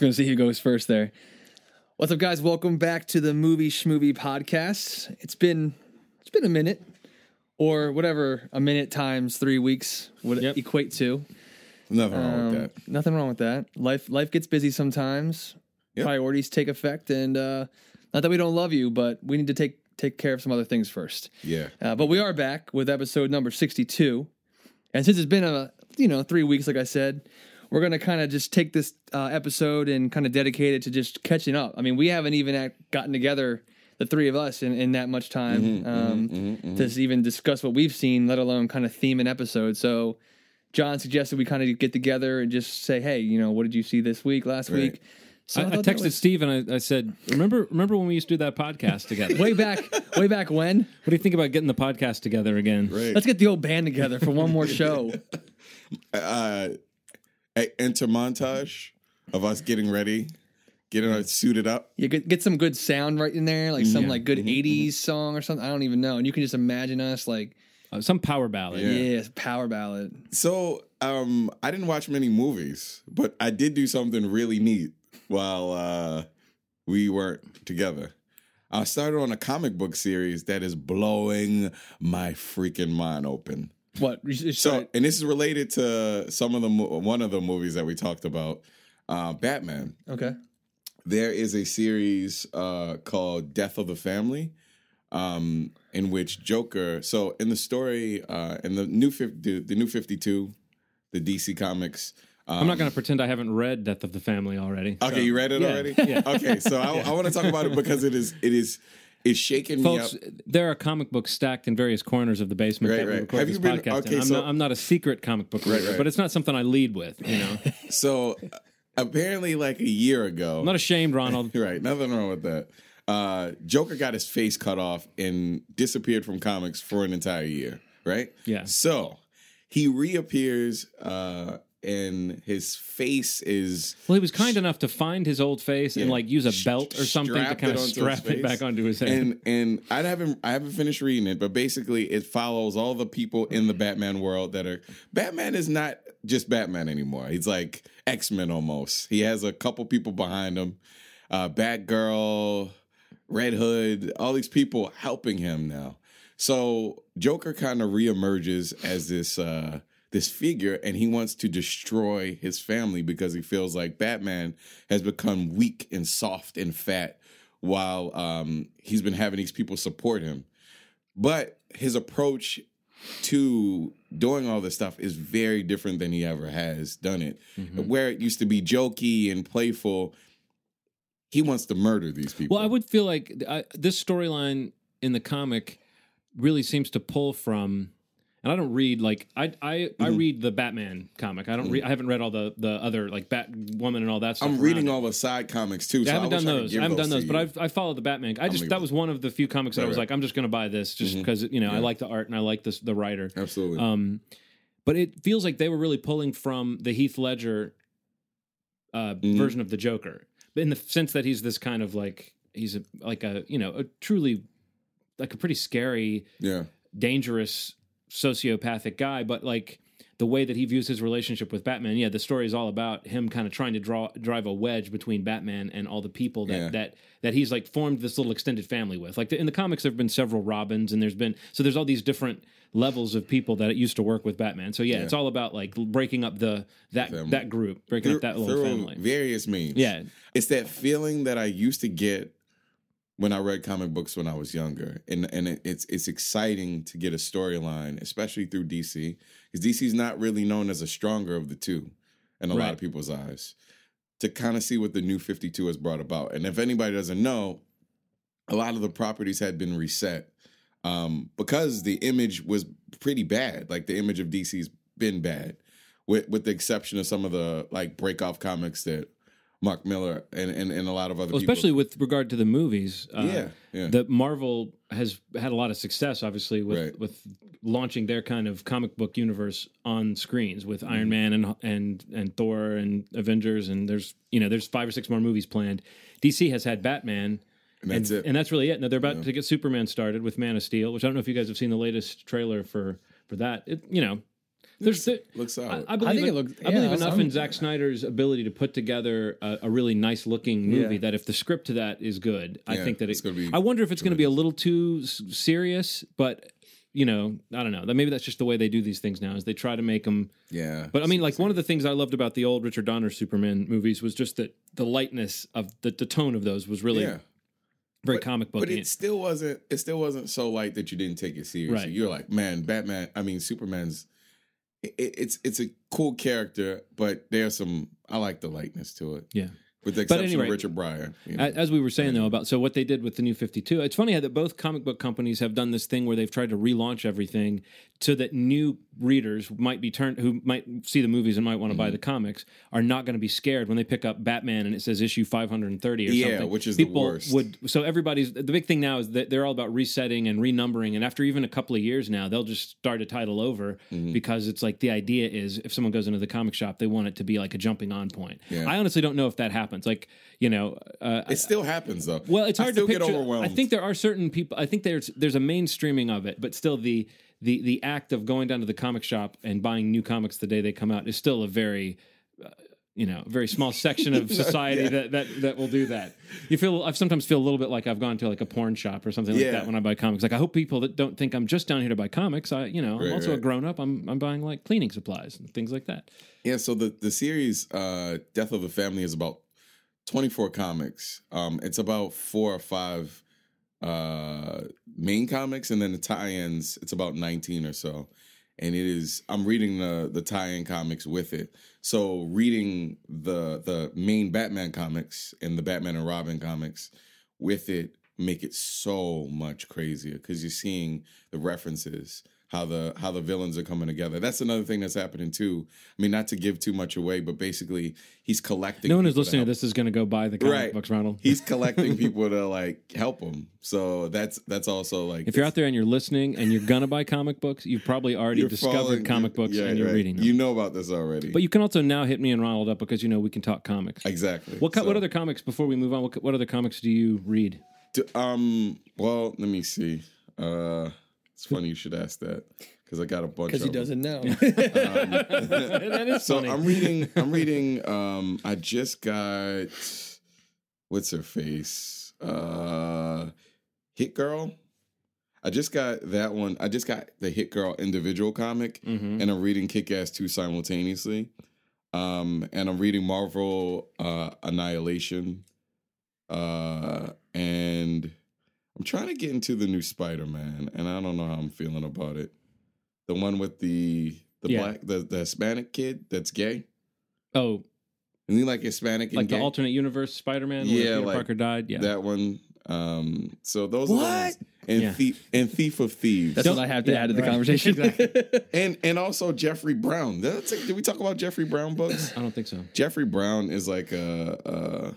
was going to see who goes first there. What's up, guys? Welcome back to the Movie Schmovie podcast. It's been it's been a minute, or whatever a minute times three weeks would Yep. equate to. Nothing wrong Um, with that. Nothing wrong with that. Life life gets busy sometimes. Yep. Priorities take effect, and uh, not that we don't love you, but we need to take take care of some other things first. Yeah. Uh, but we are back with episode number 62. And since it's been a, you know, three weeks, like I said, we're going to kind of just take this uh, episode and kind of dedicate it to just catching up. I mean, we haven't even act, gotten together, the three of us, in, in that much time um, to even discuss what we've seen, let alone kind of theme an episode. So John suggested we kind of get together and just say, hey, you know, what did you see this week, last Right. week? So I, I thought that texted was- Steve and I, I said, "Remember, remember when we used to do that podcast together? way back, way back when. What do you think about getting the podcast together again?" Right. Let's get the old band together for one more show. uh, a- enter montage of us getting ready, getting us suited up. You get get some good sound right in there, like some Yeah. like good '80s song or something. I don't even know, and you can just imagine us like, Uh, some power ballad. Yeah. yeah, power ballad. So, um, I didn't watch many movies, but I did do something really neat while uh, we weren't together. I started on a comic book series that is blowing my freaking mind open. What? So, and this is related to some of the one of the movies that we talked about, uh, Batman. okay, there is a series uh, called Death of the Family, um, in which Joker. So in the story, uh, in the new 50, the new Fifty Two, the DC comics. Um, I'm not going to pretend I haven't read Death of the Family already. Okay, you read it Yeah. already. Yeah. Okay, so I, I want to talk about it because it is it is it's shaking Folks, me up. there are comic books stacked in various corners of the basement Right, that we record Have this you been- podcast okay, in. I'm, so- not, I'm not a secret comic book Right, reader, right. but it's not something I lead with. You know, So uh, apparently, like a year ago, I'm not ashamed, Ronald. right, nothing wrong with that. Uh, Joker got his face cut off and disappeared from comics for an entire year, right? Yeah. So he reappears, uh, and his face is Well, he was kind enough to find his old face and like use a belt or something to kind of strap it back onto his head. and and I haven't I haven't finished reading it, but basically it follows all the people in the Batman world that are Batman is not just Batman anymore. He's like X Men almost. He has a couple people behind him, uh, Batgirl, Red Hood, all these people helping him now. So Joker kind of reemerges as this uh, this figure, and he wants to destroy his family because he feels like Batman has become weak and soft and fat, while um, he's been having these people support him. But his approach to doing all this stuff is very different than he ever has done it. Mm-hmm. Where it used to be jokey and playful, he wants to murder these people. Well, I would feel like I, this storyline in the comic really seems to pull from, and I don't read like I I, I Mm-hmm. read the Batman comic. I don't read. I haven't read all the the other like Batwoman and all that stuff. I'm reading all the side comics too. So I haven't wish done those. I haven't done those, but. I've I followed the Batman. I just that was one of the few comics that I was Right, like, I'm just going to buy this just because you know I like the art and I like this the writer. absolutely. Um, but it feels like they were really pulling from the Heath Ledger uh, Mhm. version of the Joker, in the sense that he's this kind of like he's a, like a you know a truly like a pretty scary, yeah, dangerous sociopathic guy, but like the way that he views his relationship with Batman, yeah, the story is all about him kind of trying to draw drive a wedge between Batman and all the people that Yeah. that that he's like formed this little extended family with. Like in the comics, there've been several Robins, and there's been so there's all these different levels of people that it used to work with Batman. So yeah, Yeah. it's all about like breaking up the that Family. that group, breaking up that little family. various means. Yeah, it's that feeling that I used to get when I read comic books when I was younger, and and it, it's it's exciting to get a storyline, especially through DC, because DC's not really known as a stronger of the two, in a lot of people's eyes. To kind of see what the new Fifty Two has brought about, and if anybody doesn't know, a lot of the properties had been reset um, because the image was pretty bad. Like the image of DC's been bad, with with the exception of some of the like break off comics that Mark Millar and and, and a lot of other well, people. especially with regard to the movies. Uh, yeah, yeah, that Marvel has had a lot of success, obviously, with Right. with launching their kind of comic book universe on screens with Mm-hmm. Iron Man and and and Thor and Avengers, and there's you know there's five or six more movies planned. DC has had Batman. and that's and, it. and that's really it. Now they're about to get Superman started with Man of Steel, which I don't know if you guys have seen the latest trailer for for that. It, you know, There's the, looks I, solid. I believe, think it it looks- I believe enough I'm- in Zack Snyder's ability to put together a, a really nice looking movie Yeah. that if the script to that is good, I Yeah, think that it's it, gonna be I wonder if it's going to be a little too serious, but you know, I don't know. That maybe that's just the way they do these things now. Is they try to make them yeah, But I mean, like one of the things I loved about the old Richard Donner Superman movies was just that the lightness of the, the tone of those was really yeah. very But- comic But booky. it still wasn't. It still wasn't so light that you didn't take it seriously. Right. You're like, man, Batman. I mean, Superman's. It, it's it's a cool character, but there's some. I like the lightness to it. Yeah. With the But exception anyway, of Richard Pryor. you know. As we were saying though about so what they did with the new 52, it's funny how that both comic book companies have done this thing where they've tried to relaunch everything so that new readers might be turned who might see the movies and might want to Mm-hmm. buy the comics are not going to be scared when they pick up Batman and it says issue 530 or Yeah, something. which is the People worst. would so everybody's the big thing now is that they're all about resetting and renumbering and after even a couple of years now they'll just start a title over Mm-hmm. because it's like the idea is if someone goes into the comic shop they want it to be like a jumping on point. Yeah. I honestly don't know if that happens. Like, you know, uh, it still happens though. well, it's hard to picture. get overwhelmed. I think there are certain people. I think there's there's a mainstreaming of it, but still the the the act of going down to the comic shop and buying new comics the day they come out is still a very uh, you know very small section of society that, that that will do that. You feel I sometimes feel a little bit like I've gone to like a porn shop or something like Yeah. that when I buy comics. Like I hope people that don't think I'm just down here to buy comics. I you know I'm Right, also a grown up. I'm I'm buying like cleaning supplies and things like that. Yeah, so the the series uh Death of the Family is about 24 comics. Um it's about 4 or 5 uh main comics and then the tie-ins it's about 19 or so. And it is I'm reading the the tie-in comics with it. So reading the the main Batman comics and the Batman and Robin comics with it make it so much crazier cuz you're seeing the references how the how the villains are coming together. That's another thing that's happening too. I mean, not to give too much away, but basically he's collecting. No one who's listening to this is going to go buy the comic Right. books, Ronald. He's collecting people to like help him. So that's that's also like If you're out there and you're listening and you're gonna buy comic books, you've probably already discovered following- comic books yeah, and you're right. reading them. You know about this already. but you can also now hit me and Ronald up because you know we can talk comics. exactly. What So, what other comics before we move on? What, what other comics do you read? do- um. Well, let me see. Uh, it's funny you should ask that because I got a bunch. because he them. doesn't know. that is So funny. I'm reading. I'm reading. Um, I just got what's her face? Uh, Hit Girl. I just got that one. I just got the Hit Girl individual comic, Mhm. and I'm reading Kick Ass two simultaneously. Um, and I'm reading Marvel uh, Annihilation. Uh, and I'm trying to get into the new Spider Man, and I don't know how I'm feeling about it. The one with the the Yeah. black the, the Hispanic kid that's gay. Oh, Isn't he like Hispanic and like gay? the alternate universe Spider-Man. Yeah, where Peter like Parker died. Yeah, That one. Um, so those are the What? ones. And Yeah. thief and thief of thieves. That's what I have to yeah, add to the right. conversation. and and also Jeffrey Brown. That's did we talk about Jeffrey Brown books? I don't think so. Jeffrey Brown is like a, a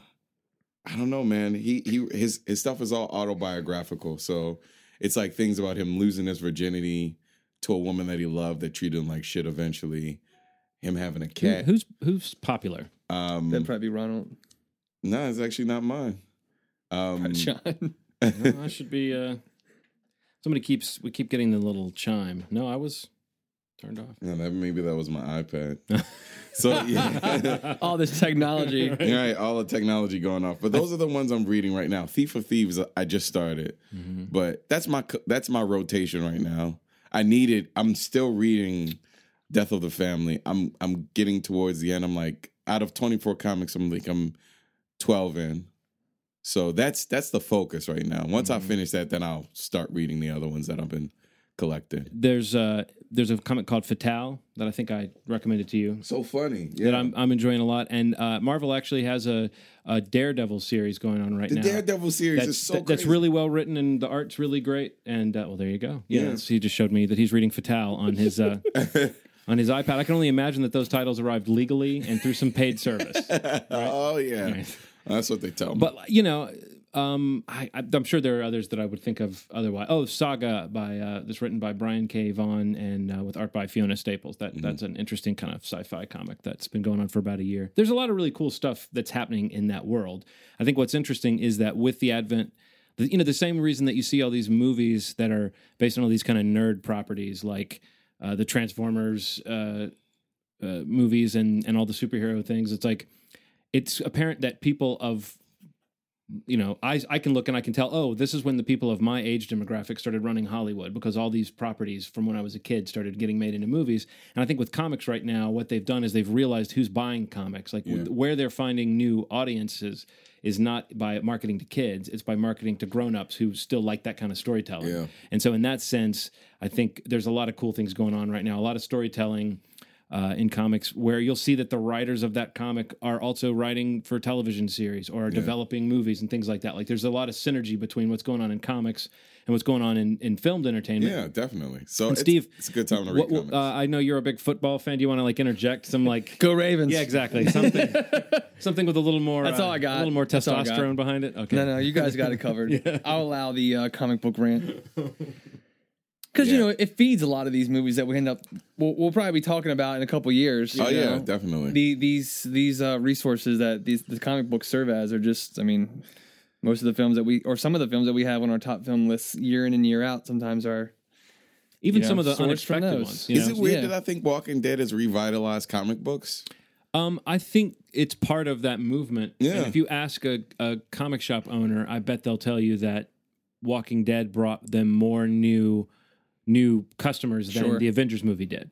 I don't know, man. He he his his stuff is all autobiographical. So it's like things about him losing his virginity to a woman that he loved that treated him like shit eventually. Him having a Who- cat. who's who's popular? Um That'd probably be Ronald. no, it's actually not mine. Um John. No, I should be. uh Somebody keeps we keep getting the little chime. No, I was turned off. no, that maybe that was my iPad. so yeah. All this technology. right, all the technology going off. But those are the ones I'm reading right now. Thief of Thieves, I just started, Mhm. but that's my that's my rotation right now. I need it. I'm still reading Death of the Family. I'm I'm getting towards the end. I'm like out of 24 comics, I'm like I'm 12 in. So that's that's the focus right now. Once I finish that, then I'll start reading the other ones that I've been collecting. There's uh there's a comic called Fatale that I think I recommended to you. So funny, yeah. That I'm I'm enjoying a lot, and uh, Marvel actually has a, a Daredevil series going on right the now. The Daredevil series that's, is so that- that's really well written and the art's really great. And uh, well, there you go. Yeah, Yeah. that's- he just showed me that he's reading Fatale on his uh, on his iPad. I can only imagine that those titles arrived legally and through some paid service. oh yeah, Right. that's what they tell me. But you know, um, I, I'm sure there are others that I would think of otherwise. Oh, Saga by uh, that's written by Brian K. Vaughan and uh, with art by Fiona Staples. That that's an interesting kind of sci-fi comic that's been going on for about a year. There's a lot of really cool stuff that's happening in that world. I think what's interesting is that with the advent. The, you know the same reason that you see all these movies that are based on all these kind of nerd properties like uh, the Transformers uh, uh, movies and and all the superhero things. It's like it's apparent that people of you know, I I can look and I can tell. Oh, this is when the people of my age demographic started running Hollywood because all these properties from when I was a kid started getting made into movies. And I think with comics right now, what they've done is they've realized who's buying comics. Like Yeah. where they're finding new audiences is not by marketing to kids; it's by marketing to grown-ups who still like that kind of storytelling. Yeah. And so, in that sense, I think there's a lot of cool things going on right now. A lot of storytelling uh, in comics where you'll see that the writers of that comic are also writing for television series or are developing movies and things like that. Like there's a lot of synergy between what's going on in comics and what's going on in, in filmed entertainment. Yeah, definitely. So it's, Steve, it's a good time to read What, what- comics. uh, I know you're a big football fan. Do you want to like interject some like Go Ravens. yeah, exactly something something with a little more That's uh, all I got. a little more That's all I got. testosterone behind it. Okay, No, no, you guys got it covered. I'll allow the uh, comic book rant. Because you know it feeds a lot of these movies that we end up we'll, we'll probably be talking about in a couple years. oh you yeah, definitely. The, these these uh, resources that these the comic books serve as are just I mean most of the films that we or some of the films that we have on our top film lists year in and year out sometimes are even you some of the sourced unexpected ones. you Is know? it weird Yeah. that I think Walking Dead has revitalized comic books? Um, I think it's part of that movement. Yeah. And if you ask a, a comic shop owner, I bet they'll tell you that Walking Dead brought them more new new customers than Sure. the Avengers movie did.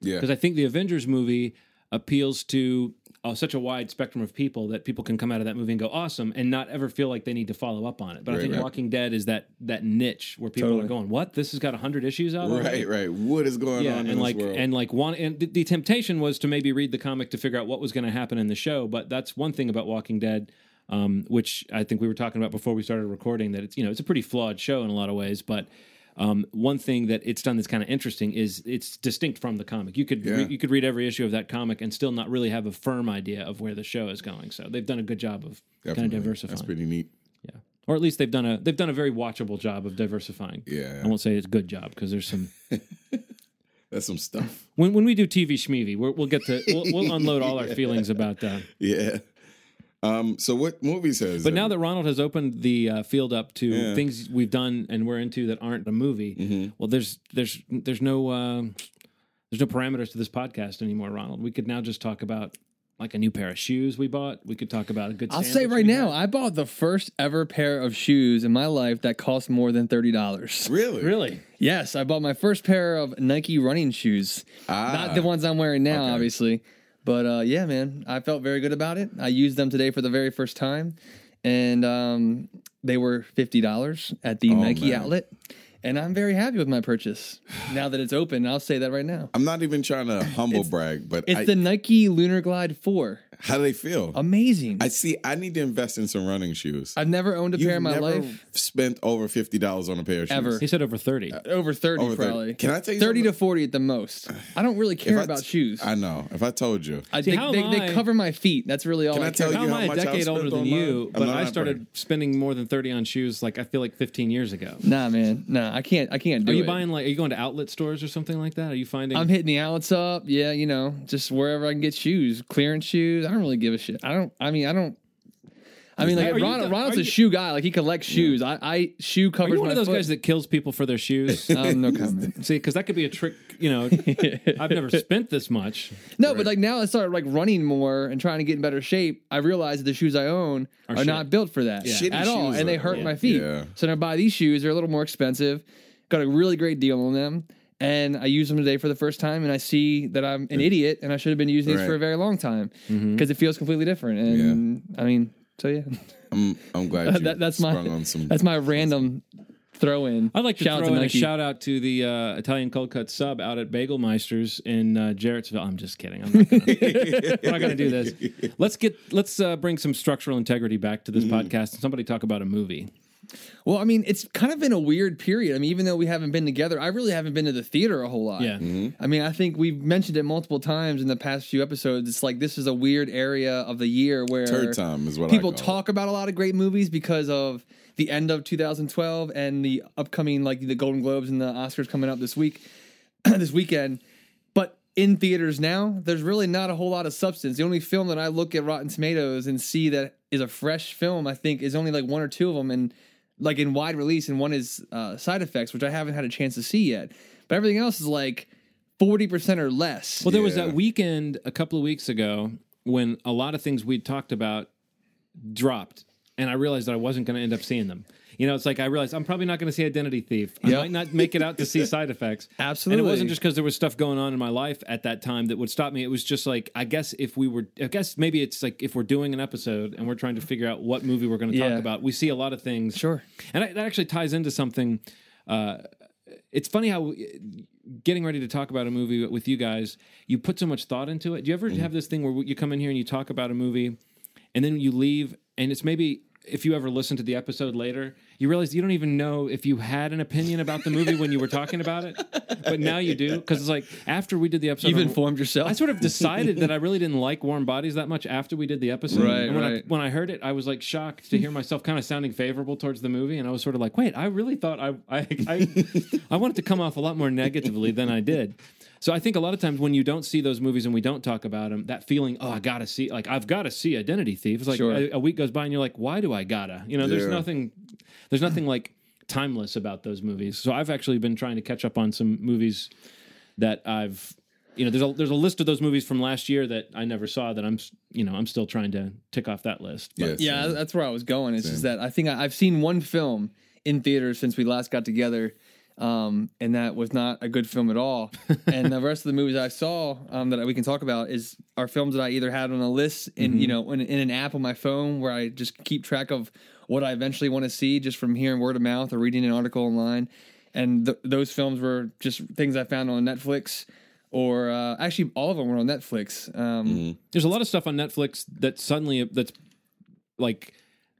Yeah, Because I think the Avengers movie appeals to uh, such a wide spectrum of people that people can come out of that movie and go awesome and not ever feel like they need to follow up on it. But I think right. Walking Dead is that that niche where people Totally. are going, "What? This has got hundred issues out." already?" right, right. What is going yeah, on in and this like world? and like one and the, the temptation was to maybe read the comic to figure out what was going to happen in the show. But that's one thing about Walking Dead, um, which I think we were talking about before we started recording. That it's you know it's a pretty flawed show in a lot of ways, but. Um, one thing that it's done that's kind of interesting is it's distinct from the comic. You could Yeah. re- you could read every issue of that comic and still not really have a firm idea of where the show is going. So they've done a good job of kind of diversifying, That's pretty neat. yeah. Or at least they've done a they've done a very watchable job of diversifying. Yeah. I won't say it's a good job because there's some That's some stuff. when when we do TV Schmeevy, we're, we'll get to we'll, we'll unload all our feelings about that. Yeah. Um. So what movies has? But now that Ronald has opened the uh, field up to Yeah. things we've done and we're into that aren't a movie, Mm-hmm. well, there's there's there's no uh, there's no parameters to this podcast anymore, Ronald. We could now just talk about like a new pair of shoes we bought. We could talk about a good. I'll say right now had. I bought the first ever pair of shoes in my life that cost more than thirty dollars. really, really. Yes, I bought my first pair of Nike running shoes. Ah. Not the ones I'm wearing now, Okay. obviously. But uh, yeah, man, I felt very good about it. I used them today for the very first time, and um, they were fifty dollars at the Oh, Nike man. outlet. And I'm very happy with my purchase. Now that it's open, I'll say that right now. I'm not even trying to humble brag, but It's I, the Nike Lunar Glide 4. How do they feel? Amazing. I see. I need to invest in some running shoes. I've never owned a You've pair in my never life. spent over fifty dollars on a pair of shoes Ever. He said over thirty. Uh, over 30 Over 30. probably. Can I tell you 30 to 40 at the most. I don't really care If I about t- shoes. I know. If I told you, I, See, they, how they, am they I- cover my feet. That's really all Can I, I care tell about. How you am how I a much I decade older than on you? mine? I'm But not I that started spending more than thirty on shoes. Like I feel like fifteen years ago. Nah, man. Nah, I can't. I can't do Are you it. buying like? Are you going to outlet stores or something like that? Are you finding? I'm hitting the outlets up. Yeah, you know, just wherever I can get shoes, clearance shoes. I don't really give a shit. I don't. I mean, I don't. I mean, like Are you Ron, the- Ronald's are a you- shoe guy. Like he collects shoes. I, I shoe Are covers you one my of those foot. guys that kills people for their shoes? Um, no comment. See, because that could be a trick. You know, I've never spent this much. No, but like now I started like running more and trying to get in better shape. I realized that the shoes I own are, shit. not built for that Shitty at all, shoes and they are- hurt yeah. my feet. Yeah. So now I buy these shoes. They're a little more expensive. Got a really great deal on them, and I use them today for the first time. And I see that I'm an idiot, and I should have been using these Right. for a very long time because it feels completely different. And I mean, so yeah, I'm I'm glad you that, that's my sprung on some. that's my random throw in. I'd like to Shout out throw in a shout out to the uh, Italian cold cut sub out at Bagelmeisters in uh, Jarrettsville. I'm just kidding. I'm not gonna, we're not going to do this. Let's get let's uh, bring some structural integrity back to this Mm-hmm. podcast and somebody talk about a movie. Well, I mean, it's kind of been a weird period. I mean, even though we haven't been together, I really haven't been to the theater a whole lot. Yeah. Mm-hmm. I mean, I think we've mentioned it multiple times in the past few episodes. It's like this is a weird area of the year where Turd time is what people call it. talk about a lot of great movies because of the end of 2012 and the upcoming like the Golden Globes and the Oscars coming up this week, this weekend. But in theaters now, there's really not a whole lot of substance. The only film that I look at Rotten Tomatoes and see that is a fresh film, I think, is only like one or two of them, and like in wide release, and one is uh, Side Effects, which I haven't had a chance to see yet. But everything else is like forty percent or less. Well, there was Yeah. that weekend a couple of weeks ago when a lot of things we'd talked about dropped, and I realized that I wasn't going to end up seeing them. You know, it's like I realized I'm probably not going to see Identity Thief. I Yep. might not make it out to see side effects. Absolutely. And it wasn't just because there was stuff going on in my life at that time that would stop me. It was just like I guess if we were, I guess maybe it's like if we're doing an episode and we're trying to figure out what movie we're going to Yeah. talk about, we see a lot of things. Sure. And I, that actually ties into something. Uh, it's funny how getting ready to talk about a movie with you guys, you put so much thought into it. Do you ever have this thing where you come in here and you talk about a movie, and then you leave, and it's maybe if you ever listen to the episode later, you realize you don't even know if you had an opinion about the movie when you were talking about it, but now you do because it's like after we did the episode, You've on- informed yourself. I sort of decided that I really didn't like Warm Bodies that much after we did the episode. Right, and when I right. when I heard it, I was like shocked to hear myself kind of sounding favorable towards the movie, and I was sort of like, wait, I really thought I I I, I wanted to come off a lot more negatively than I did. So I think a lot of times when you don't see those movies and we don't talk about them, that feeling, oh, I gotta see, like I've got to see Identity Thief. It's like Sure. a, a week goes by and you're like, why do I gotta? You know, there's Yeah. nothing, there's nothing like timeless about those movies. So I've actually been trying to catch up on some movies that I've you know there's a there's a list of those movies from last year that I never saw that I'm you know I'm still trying to tick off that list. But Yes. Yeah, that's where I was going. It's just that I think I, I've seen one film in theaters since we last got together, um, and that was not a good film at all. and the rest of the movies I saw um, that we can talk about is are films that I either had on a list in you know in, in an app on my phone where I just keep track of what I eventually want to see just from hearing word of mouth or reading an article online. And th- those films were just things I found on Netflix, or uh, actually all of them were on Netflix. Um, there's a lot of stuff on Netflix that suddenly that's like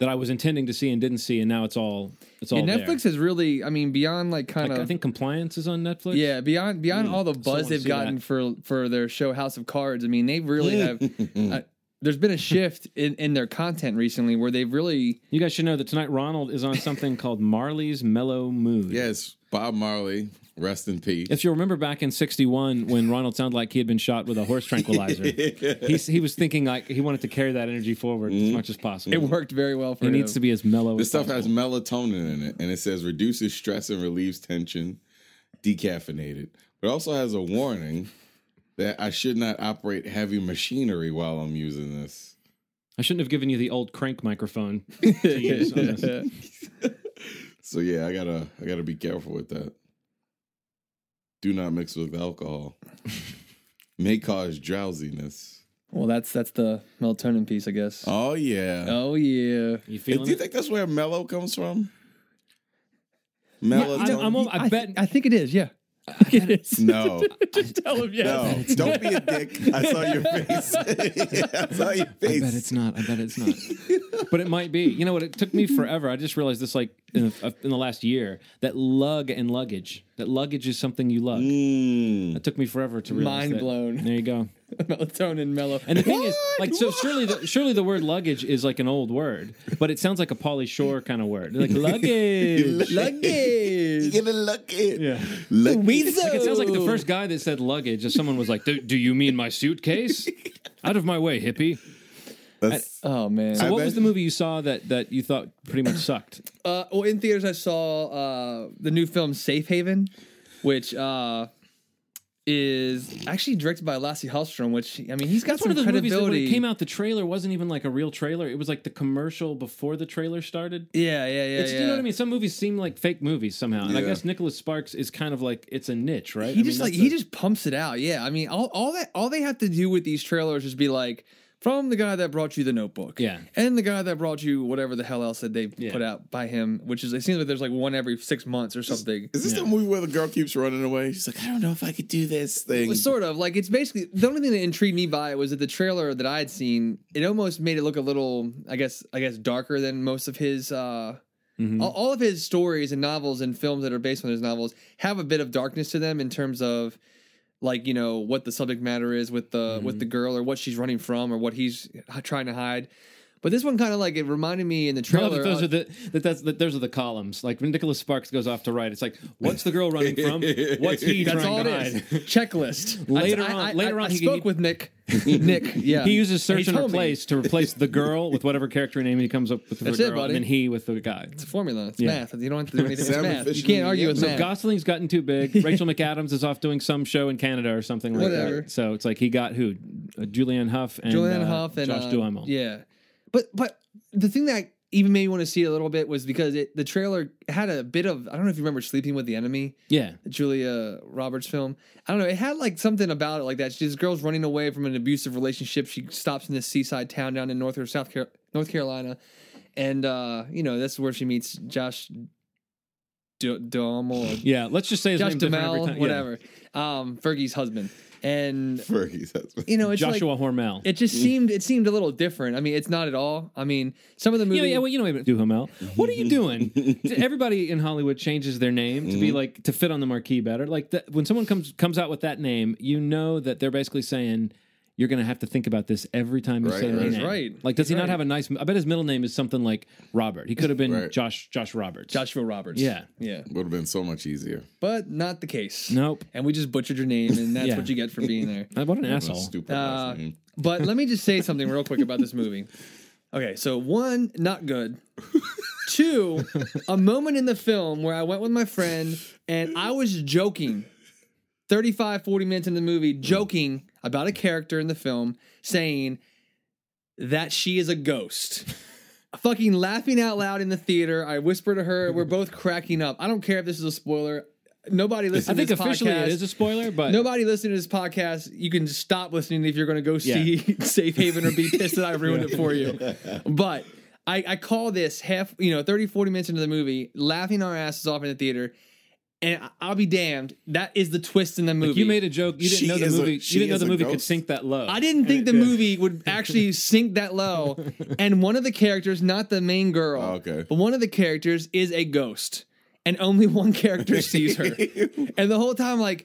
that I was intending to see and didn't see, and now it's all it's all And there. Netflix is really, I mean, beyond like kind Like, of I think Compliance is on Netflix. Yeah, beyond beyond all the buzz they've gotten that. for for their show House of Cards. I mean, they really have. uh, there's been a shift in, in their content recently where they've really. you guys should know that tonight Ronald is on something called Marley's Mellow Mood. Yes, Bob Marley, rest in peace. If you remember back in '61 when Ronald sounded like he had been shot with a horse tranquilizer, he, he was thinking like he wanted to carry that energy forward as mm-hmm. much as possible. It worked very well for It him. It needs to be as mellow. As this as stuff possible. has melatonin in it, and it says reduces stress and relieves tension, decaffeinated. But also has a warning that I should not operate heavy machinery while I'm using this. I shouldn't have given you the old crank microphone. to use on this. So yeah, I gotta I gotta be careful with that. Do not mix with alcohol. May cause drowsiness. well, that's that's the melatonin piece, I guess. Oh yeah. Oh yeah. You Do feeling you it? think that's where mellow comes from? I'm- Melatonin? I'm- I I, bet- Think, I think it is. Yeah. I think it is. no. Just tell him yes. No, don't be a dick. I saw your face. I saw your I face. bet it's not. I bet it's not. but it might be. You know what? It took me forever. I just realized this like in the, in the last year that lug and luggage. That luggage is something you lug. Mm. It took me forever to realize. Mind that. blown. There you go. melatonin, mellow. And the thing is, like, so surely, the, surely the word luggage is like an old word, but it sounds like a Pauly Shore kind of word, like luggage. luggage. You're gonna look it. Yeah. Look Weasel. Like it sounds like the first guy that said luggage. If someone was like, "Do, do you mean my suitcase?" Out of my way, hippie. That's- Oh man. So, I what bet- was the movie you saw that that you thought pretty much sucked? Uh, well, in theaters, I saw uh, the new film Safe Haven, which uh, is actually directed by Lasse Hallstrom. Which I mean, he's got That's some one of those movies that when credibility. it came out, the trailer wasn't even like a real trailer. It was like the commercial before the trailer started. yeah, yeah, yeah. It's, yeah. You know what I mean? Some movies seem like fake movies somehow, and I guess Nicholas Sparks is kind of like it's a niche, right? He I just mean, like that's he just pumps it out. Yeah, I mean, all all that all they have to do with these trailers is be like from the guy that brought you the Notebook, Yeah. and the guy that brought you whatever the hell else that they Yeah. put out by him, which is it seems like there's like one every six months or something. Is this the movie where the girl keeps running away? She's like, I don't know if I could do this thing. Well, sort of like it's basically the only thing that intrigued me by it was that the trailer that I had seen it almost made it look a little I guess I guess darker than most of his uh Mhm. all, all of his stories and novels and films that are based on his novels have a bit of darkness to them in terms of like you know what the subject matter is with the with the mm-hmm. girl or what she's running from or what he's trying to hide but this one kind of like it reminded me in the I love trailer that those uh, are the that that's that those are the columns. Like when Nicholas Sparks goes off to write, it's like, what's the girl running from? What's he that's trying all to it is hide? checklist Later I, on- I, later I, on I he- spoke he- with Nick Nick. Yeah, He uses search and homie. replace to replace the girl with whatever character name he comes up with for That's the it, girl, buddy. and then he with the guy. It's a formula. It's Yeah. math. You don't have to do anything. It's math. You can't argue the with end. math. Gosling's gotten too big. Rachel McAdams is off doing some show in Canada or something like Whatever. that. So it's like he got who? Uh, Julianne Huff and Julianne uh, Hough and Josh uh, Duhamel. Yeah, but but the thing that even made me want to see it a little bit was because it, the trailer had a bit of I don't know if you remember Sleeping with the Enemy, Yeah. Julia Roberts film. I don't know. It had like something about it like that. She's this girl's running away from an abusive relationship. She stops in this seaside town down in North or South Car- North Carolina, and uh, you know that's where she meets Josh Du- Duhamel. or Yeah. Let's just say his Josh name every time. Yeah. whatever. Um, Fergie's husband, and Fergie's husband. you know it's like Joshua Hormel. it just seemed it seemed a little different. I mean, it's not at all. I mean, some of the movies. Yeah, yeah, well, you know, Duhamel. What are you doing? Everybody in Hollywood changes their name to be mm-hmm. like to fit on the marquee better. Like that, when someone comes comes out with that name, you know that they're basically saying you're going to have to think about this every time you Right, say right. their He's name. right. Like, does he He's not right. have a nice? I bet his middle name is something like Robert. He could have been Right. Josh Josh Roberts. Joshua Roberts. Yeah. yeah, Would have been so much easier. but not the case. Nope. And we just butchered your name, and that's Yeah. what you get for being there. Uh, What an What a asshole. Stupid Uh, last name. but let me just say something real quick about this movie. Okay, so one, not good. Two, a moment in the film where I went with my friend and I was joking 35, 40 minutes in the movie, joking about a character in the film saying that she is a ghost. Fucking laughing out loud in the theater. I whisper to her, we're both cracking up. I don't care if this is a spoiler. Nobody listening. I think to this officially podcast. it is a spoiler, but Nobody listening to this podcast, you can stop listening if you're going to go see Safe Haven or be pissed that I ruined it for you. But I, I call this half, you know, 30, 40 minutes into the movie, laughing our asses off in the theater. And I- I'll be damned. That is the twist in the movie. you made a joke. You didn't She know the is a- movie. she you didn't know the a movie could sink that low. I didn't think the Yeah. movie would actually sink that low. And one of the characters, not the main girl, Oh, okay. but one of the characters is a ghost. And only one character sees her. And the whole time, like,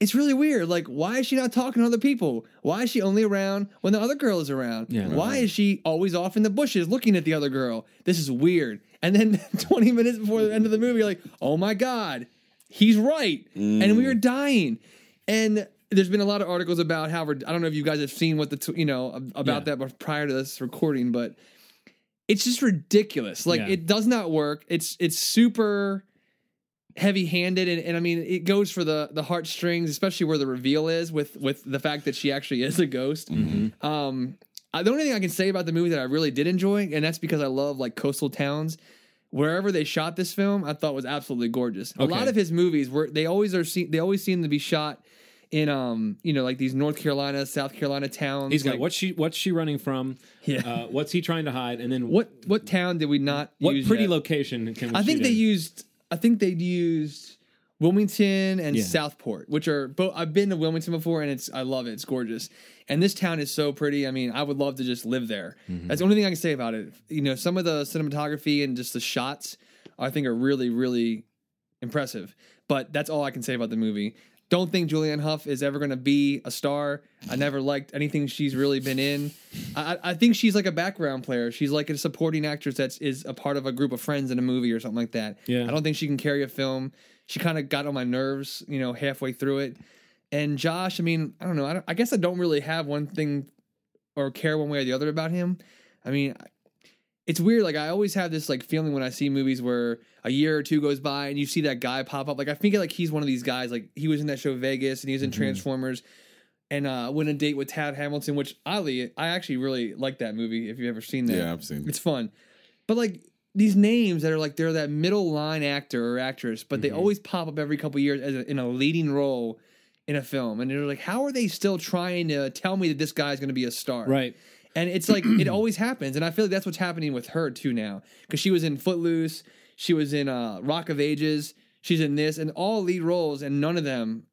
it's really weird. Like, why is she not talking to other people? Why is she only around when the other girl is around? Yeah. why is she always off in the bushes looking at the other girl? This is weird. And then 20 minutes before the end of the movie, you're like, oh my God, he's right. And we were dying. And there's been a lot of articles about how I don't know if you guys have seen what the, t- you know, about Yeah. that prior to this recording, but it's just ridiculous. Like, Yeah. it does not work. It's, it's super heavy handed and, and I mean it goes for the the heartstrings, especially where the reveal is with with the fact that she actually is a ghost. Mm-hmm. Um I, the only thing I can say about the movie that I really did enjoy, and that's because I love like coastal towns. Wherever they shot this film, I thought was absolutely gorgeous. A lot of his movies were they always are seen they always seem to be shot in um you know like these North Carolina, South Carolina towns. He's got like, what's she what's she running from? Yeah. Uh, what's he trying to hide? And then what what town did we not what pretty yet? location can we I think they in? used. I think they'd used Wilmington and Yeah. Southport, which are both. I've been to Wilmington before, and it's. I love it. It's gorgeous, and this town is so pretty. I mean, I would love to just live there. Mm-hmm. That's the only thing I can say about it. You know, some of the cinematography and just the shots, I think, are really, really impressive. But that's all I can say about the movie. Don't think Julianne Hough is ever going to be a star. I never liked anything she's really been in. I, I I think she's like a background player. She's like a supporting actress that is a part of a group of friends in a movie or something like that. Yeah. I don't think she can carry a film. She kind of got on my nerves, you know, halfway through it. And Josh, I mean, I don't know. I, don't, I guess I don't really have one thing or care one way or the other about him. I mean, it's weird. Like I always have this like feeling when I see movies where a year or two goes by and you see that guy pop up. Like I think like he's one of these guys. Like he was in that show Vegas and he was in Transformers and uh went a date with Tad Hamilton, which oddly I actually really like that movie. If you've ever seen that, Yeah, I've seen. it's fun. But like these names that are like they're that middle line actor or actress, but they always pop up every couple years as a, in a leading role in a film, and they're like, how are they still trying to tell me that this guy's going to be a star? right. And it's like it always happens, and I feel like that's what's happening with her too now because she was in Footloose, she was in uh, Rock of Ages, she's in this, and all lead roles, and none of them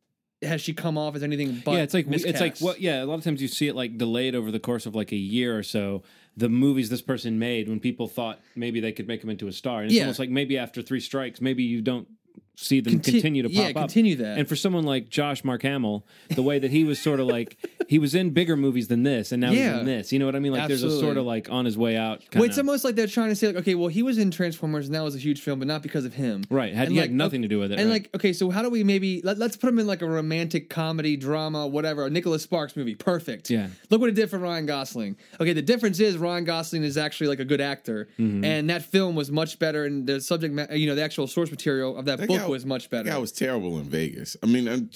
has she come off as anything but yeah, it's like it's like miscast. what? Yeah, a lot of times you see it like delayed over the course of like a year or so. The movies this person made when people thought maybe they could make him into a star, and it's Yeah. almost like maybe after three strikes, maybe you don't see them Conti- continue to pop yeah, up. continue that. And for someone like Josh Mark Hamill, the way that he was sort of like he was in bigger movies than this, and now he's Yeah. in this. You know what I mean? Like there's a sort of like on his way out. Well, Kinda, it's almost like they're trying to say, like, okay, well, he was in Transformers, and that was a huge film, but not because of him. right. Had, And he like, had nothing okay- to do with it. And right. like, okay, so how do we maybe let, let's put him in like a romantic comedy, drama, whatever, a Nicholas Sparks movie? Perfect. Yeah. Look what it did for Ryan Gosling. Okay, the difference is Ryan Gosling is actually like a good actor, Mm-hmm. and that film was much better, and the subject, ma- you know, the actual source material of that, That book guy- was much better. That guy was terrible in Vegas. I mean, I'm,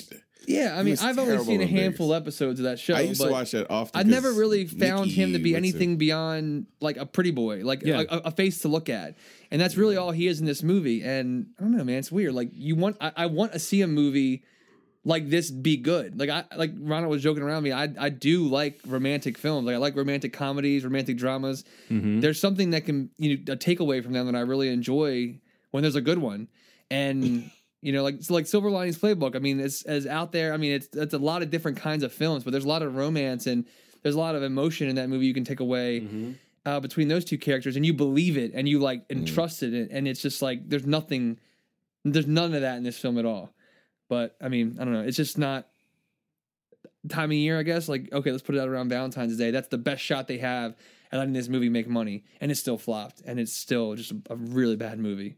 yeah, I mean, I've only seen a handful Vegas. of episodes of that show. I used to watch that often. I've never 'cause really found him to be anything in- beyond like a pretty boy, like Yeah. a, a face to look at, and that's really all he is in this movie. And I don't know, man, it's weird. Like you want, I, I want to see a movie like this be good. Like I, like Ronald was joking around me. I, I do like romantic films. Like I like romantic comedies, romantic dramas. Mm-hmm. There's something that can you know a takeaway from them that I really enjoy when there's a good one, and. You know, like so like Silver Linings Playbook. I mean, it's as out there. I mean, it's it's a lot of different kinds of films, but there's a lot of romance and there's a lot of emotion in that movie you can take away Mm-hmm. uh, between those two characters, and you believe it and you like entrust it, and it's just like there's nothing, there's none of that in this film at all. But I mean, I don't know. It's just not time of year, I guess. Like, okay, let's put it out around Valentine's Day. That's the best shot they have at letting this movie make money, and it still flopped, and it's still just a really bad movie.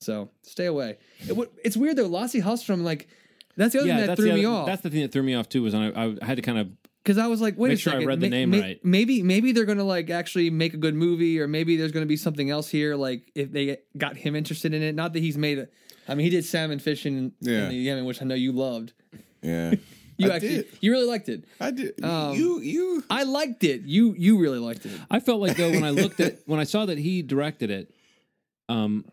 So stay away. It, what- it's weird though. Lasse Hallstrom, like, that's the other yeah, thing that threw the me off. That's the thing that threw me off too. Was I, I had to kind of because I was like, wait Make a sure I second, read the name ma- right. Maybe maybe they're gonna like actually make a good movie, or maybe there's gonna be something else here. Like if they got him interested in it, not that he's made it. I mean, he did salmon fishing in, Yeah. in the Yemen, which I know you loved. Yeah, You I actually, did. you really liked it. I did. Um, you, you. I liked it. You you really liked it. I felt like though when I looked at when I saw that he directed it, um,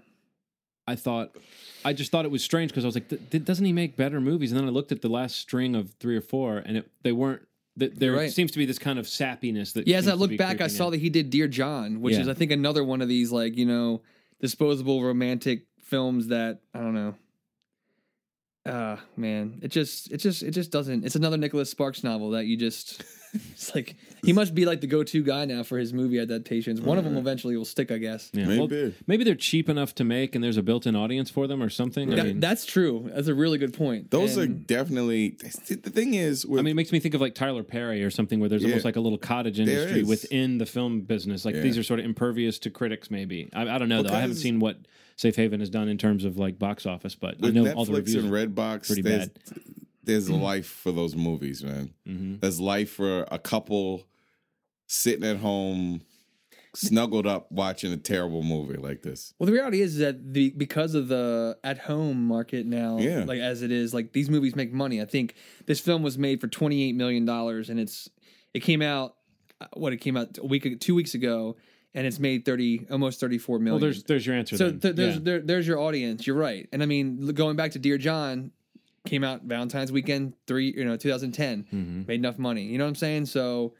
I thought I just thought it was strange because I was like, "Th- th- doesn't he make better movies? And then I looked at the last string of three or four, and it, they weren't. th- There right. seems to be this kind of sappiness that. Yeah, as I look back, I saw in. that he did Dear John, which Yeah. is I think another one of these like you know disposable romantic films that I don't know. Uh man, it just it just it just doesn't. It's another Nicholas Sparks novel that you just. It's like he must be like the go-to guy now for his movie adaptations. One of them eventually will stick, I guess. Yeah, Maybe. well, maybe they're cheap enough to make, and there's a built-in audience for them or something. I That- mean, that's true. That's a really good point. Those are And- definitely. The thing is, with, I mean, it makes me think of like Tyler Perry or something where there's Yeah. almost like a little cottage industry is. within the film business. Like Yeah. these are sort of impervious to critics, maybe. I, I don't know though. I haven't Because- seen what Safe Haven has done in terms of like box office, but I with know all the reviews. and are- Redbox, pretty there's, bad. there's a life for those movies, man. Mhm. There's life for a couple sitting at home, snuggled up, watching a terrible movie like this. Well, the reality is that the because of the at home market now, Yeah. like as it is, like these movies make money. I think this film was made for twenty eight million dollars, and it's it came out uh, what it came out a week two weeks ago, and it's made thirty almost thirty four million. Well, there's there's your answer. so th- there's Yeah. there, there's your audience. You're right, and I mean going back to Dear John, came out Valentine's weekend three you know 2010 Mhm. made enough money. You know what I'm saying? So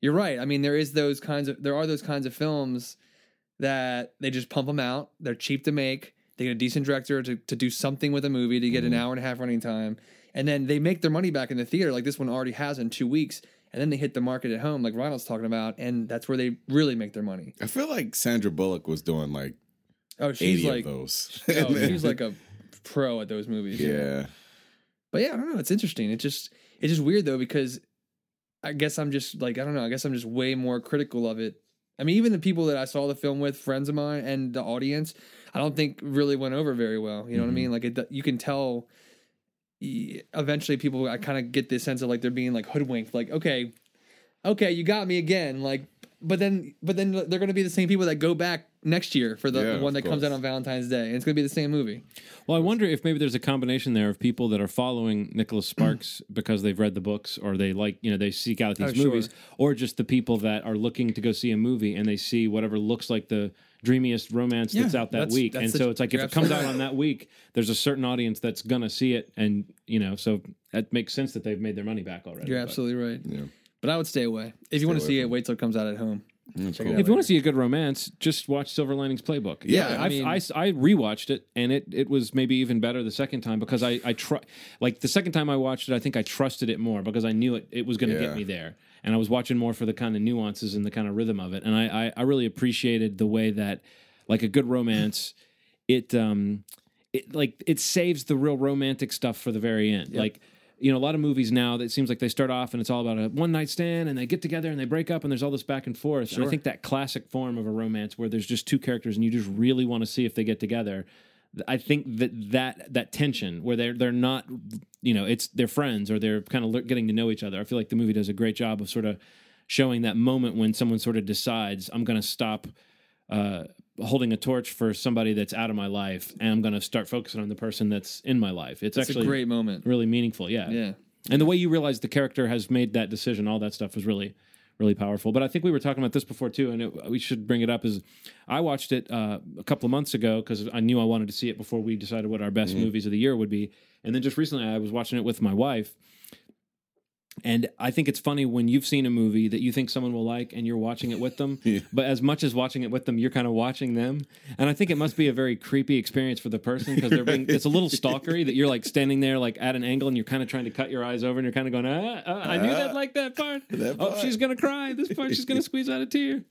you're right. I mean, there is those kinds of there are those kinds of films that they just pump them out. They're cheap to make. They get a decent director to, to do something with a movie to get an hour and a half running time, and then they make their money back in the theater, like this one already has in two weeks. And then they hit the market at home, like Ronald's talking about, and that's where they really make their money. I feel like Sandra Bullock was doing like Oh, she's 80 like, of those. oh, she's like a pro at those movies. yeah. But yeah, I don't know. It's interesting. It just it's just weird though because I guess I'm just like I don't know. I guess I'm just way more critical of it. I mean, even the people that I saw the film with, friends of mine, and the audience, I don't think really went over very well. You know what I mm-hmm. mean? Like it, you can tell. Eventually, people I kind of get this sense of like they're being like hoodwinked. Like, okay, okay, you got me again. Like, but then, but then they're going to be the same people that go back next year for the, Yeah, the one of that comes out on Valentine's Day, and it's going to be the same movie. Well, I wonder if maybe there's a combination there of people that are following Nicholas Sparks because they've read the books or they like, you know, they seek out these Oh, sure. movies, or just the people that are looking to go see a movie and they see whatever looks like the dreamiest romance that's out that that's- week. that's and the- so it's like if it comes out on that week, there's a certain audience that's going to see it. And, you know, so that makes sense that they've made their money back already. You're But- absolutely right. Yeah. But I would stay away. If you want to see it, wait till it comes out at home. Cool. it out. If you want to see a good romance, just watch Silver Linings Playbook. Yeah, I I mean- I, I rewatched it and it it was maybe even better the second time because I I tr- like the second time I watched it, I think I trusted it more because I knew it it was going to Yeah. get me there, and I was watching more for the kind of nuances and the kind of rhythm of it, and I I, I really appreciated the way that like a good romance, it um it like it saves the real romantic stuff for the very end, like. you know, a lot of movies now that seems like they start off and it's all about a one night stand and they get together and they break up and there's all this back and forth. And I think that classic form of a romance where there's just two characters and you just really want to see if they get together. I think that that that tension where they're they're not, you know, it's they're friends or they're kind of getting to know each other. I feel like the movie does a great job of sort of showing that moment when someone sort of decides I'm going to stop uh, holding a torch for somebody that's out of my life and I'm going to start focusing on the person that's in my life. It's, It's actually a great moment. really meaningful. Yeah. Yeah. And the way you realize the character has made that decision, all that stuff was really, really powerful. But I think we were talking about this before too, and it, we should bring it up. Is I watched it uh, a couple of months ago because I knew I wanted to see it before we decided what our best movies of the year would be. And then just recently, I was watching it with my wife. And I think it's funny when you've seen a movie that you think someone will like and you're watching it with them. But as much as watching it with them, you're kind of watching them. And I think it must be a very creepy experience for the person because they're being, it's a little stalkery that you're like standing there like at an angle and you're kind of trying to cut your eyes over and you're kind of going, ah, ah, I knew that like that part. That Oh, she's going to cry. This part, she's going to squeeze out a tear.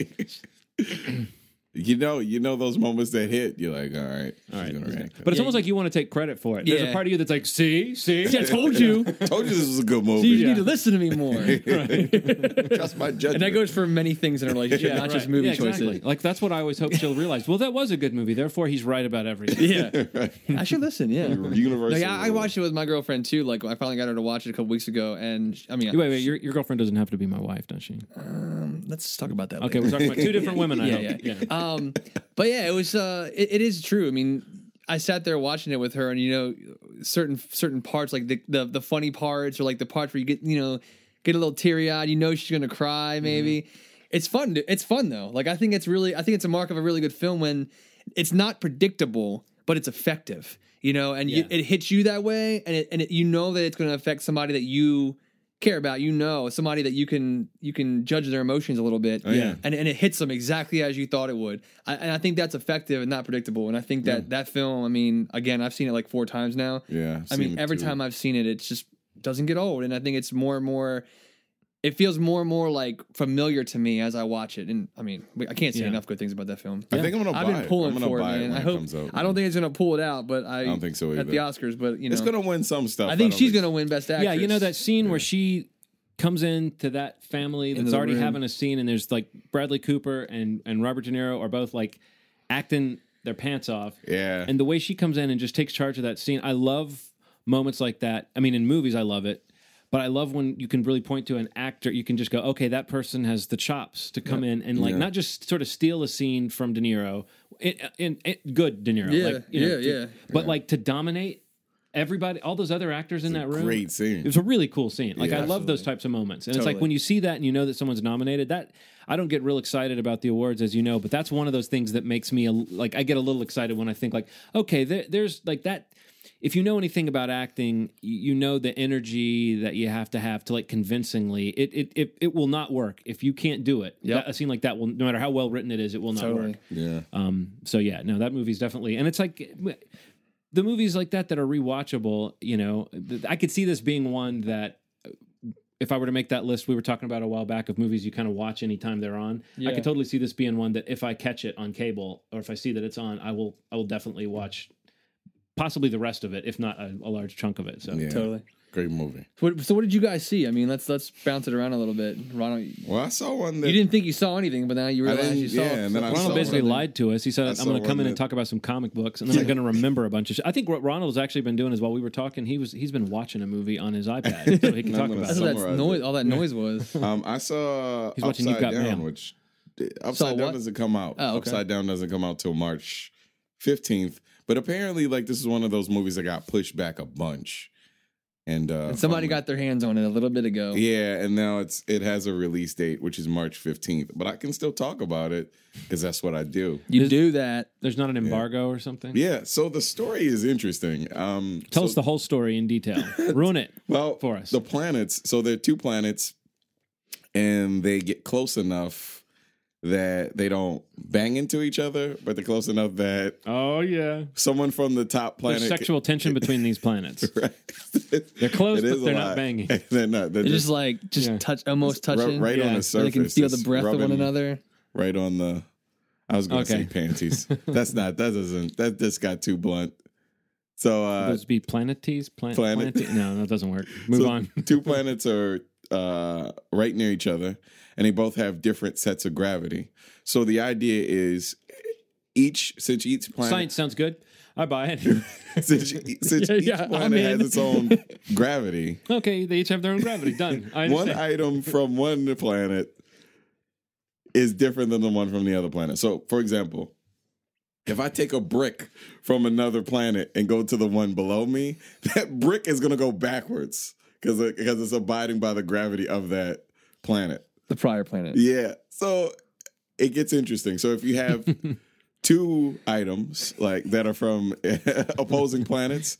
You know, you know those moments that hit. You're like, all right, All right. she's gonna react. But it's Yeah. almost like you want to take credit for it. There's a Yeah. part of you that's like, see, see, See, I told you. Told you this was a good movie. See, you Yeah. need to listen to me more. Trust my judgment. And that goes for many things in a relationship, not just Right. movie Yeah, exactly. choices. Like that's what I always hope she'll realize. Well, that was a good movie. Therefore, he's right about everything. Yeah. I should listen, yeah. Universal. Like, I, I watched it with my girlfriend too. Like I finally got her to watch it a couple weeks ago, and I mean, Wait, wait. Your, your girlfriend doesn't have to be my wife, does she? Um, let's talk about that. Okay, later. we're talking about two different women. I yeah, hope. yeah. Um, but yeah, it was. Uh, it, it is true. I mean, I sat there watching it with her, and you know, certain certain parts, like the the, the funny parts, or like the parts where you get you know get a little teary eyed. You know, she's gonna cry. Maybe it's fun. To, it's fun though. Like I think it's really. I think it's a mark of a really good film when it's not predictable, but it's effective. You know, and you, it hits you that way, and it, and it, you know that it's going to affect somebody that you care about. You know, somebody that you can you can judge their emotions a little bit Oh, yeah. and, and it hits them exactly as you thought it would. I, and I think that's effective and not predictable. And I think that that film, I mean, again, I've seen it like four times now. Yeah, I've I mean, every too. time I've seen it, it just doesn't get old. And I think it's more and more. It feels more and more like familiar to me as I watch it, and I mean, I can't say Yeah. enough good things about that film. I think I'm gonna I've buy been it. pulling I'm gonna for it, man. when I it hope. comes out. I don't think it's gonna pull it out, but I, don't think so at the. Oscars. But you know, It's gonna win some stuff. I think don't she's gonna win Best Actress. Yeah, you know that scene where she comes into that family that's already room. having a scene, and there's like Bradley Cooper and and Robert De Niro are both like acting their pants off. Yeah. and the way she comes in and just takes charge of that scene, I love moments like that. I mean, in movies, I love it. But I love when you can really point to an actor. You can just go, okay, that person has the chops to come in and like Yeah. not just sort of steal a scene from De Niro, in, in, in good De Niro, Yeah, like, you know, yeah, to- yeah. but like to dominate everybody, all those other actors in that room. great scene. It was a really cool scene. Like Yeah, I love those types of moments, and it's like when you see that and you know that someone's nominated. That I don't get real excited about the awards, as you know, but that's one of those things that makes me like I get a little excited when I think like, okay, there, there's like that. If you know anything about acting, you you know the energy that you have to have to like convincingly. It it it, it will not work if you can't do it. Yep. That- a scene like that will, no matter how well written it is, it will not Totally. work. Yeah. Um, so yeah, no, that movie's definitely, and it's like the movies like that that are rewatchable. You know, I could see this being one that uh, if I were to make that list, we were talking about a while back of movies you kind of watch anytime they're on. I could totally see this being one that if I catch it on cable or if I see that it's on, I will I will definitely watch possibly the rest of it, if not a, a large chunk of it. So Yeah. totally. Great movie. What, so what did you guys see? I mean, let's let's bounce it around a little bit. Ronald, Well, I saw one that you didn't think you saw anything, but now you realize you saw. yeah, and then I Ronald saw basically one lied to us. He said, I "I'm going to come one in and talk about some comic books, and then I'm going to remember a bunch of shit." I think what Ronald's actually been doing is while we were talking, he was he's been watching a movie on his iPad, so he can talk about That's what that noise. All that noise was. Um, I saw He's watching Upside You've Got Down, Mail. which Upside Down doesn't come out. Oh, okay. Upside Down doesn't come out till March fifteenth. But apparently, like this is one of those movies that got pushed back a bunch. And, uh, And somebody from- got their hands on it a little bit ago. yeah, and now it's it has a release date, which is March fifteenth. But I can still talk about it because that's what I do. You do that. There's not an embargo or something. Yeah, so the story is interesting. Um, Tell so- us the whole story in detail. Ruin it. well for us. The planets. So there are two planets, and they get close enough that they don't bang into each other, but they're close enough that Oh yeah. someone from the top planet There's sexual tension between these planets. Right. They're close, but they're not banging. they're not. They're It's just just like just Yeah. touch, almost ru- touching. right Yeah. on the Where surface. they can feel the breath of one another. Right on the. I was going to Okay. say panties. That's not. That doesn't. That just got too blunt. So uh, Those be planetes? Plan- Planet- planete- No, that doesn't work. Move so on. two planets are uh, right near each other, and they both have different sets of gravity. So the idea is each since each planet Science sounds good. I buy it. since, since Yeah, each yeah, planet has its own gravity, okay, they each have their own gravity. Done. I one item from one planet is different than the one from the other planet. So, for example, if I take a brick from another planet and go to the one below me, that brick is going to go backwards because because it's abiding by the gravity of that planet. The prior planet. Yeah. So it gets interesting. So if you have two items like that are from opposing planets,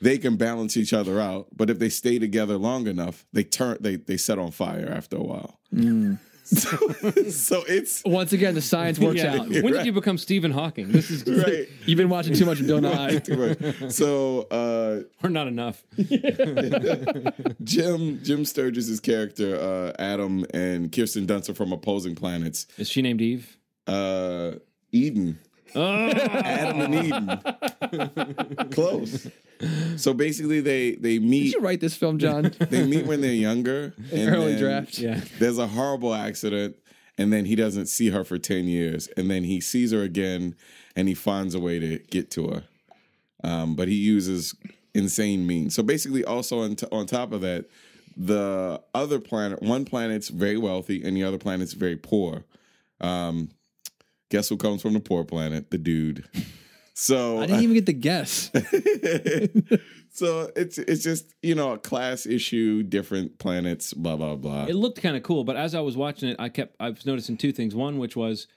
they can balance each other out. But if they stay together long enough, they turn they they set on fire after a while. Mm. So, so it's Once again, the science works Yeah. out. When Right. did you become Stephen Hawking? This is right. You've been watching too much Bill Nye. right. So uh or not enough. Jim Jim Sturgess' character, uh Adam and Kirsten Dunst are from opposing planets. Is she named Eve? Uh Eden. Oh, Adam and Eden. Close. So basically, they they Did meet you write this film, John? they meet when they're younger. and Early then draft. yeah. There's a horrible accident, and then he doesn't see her for ten years, and then he sees her again, and he finds a way to get to her. Um, but he uses insane means. So basically, also on, t- on top of that, the other planet, one planet's very wealthy, and the other planet's very poor. Um, guess who comes from the poor planet? The dude. So I didn't even get the guess. so it's it's just you know a class issue, different planets, blah blah blah. It looked kind of cool, but as I was watching it, I kept I was noticing two things. One, which was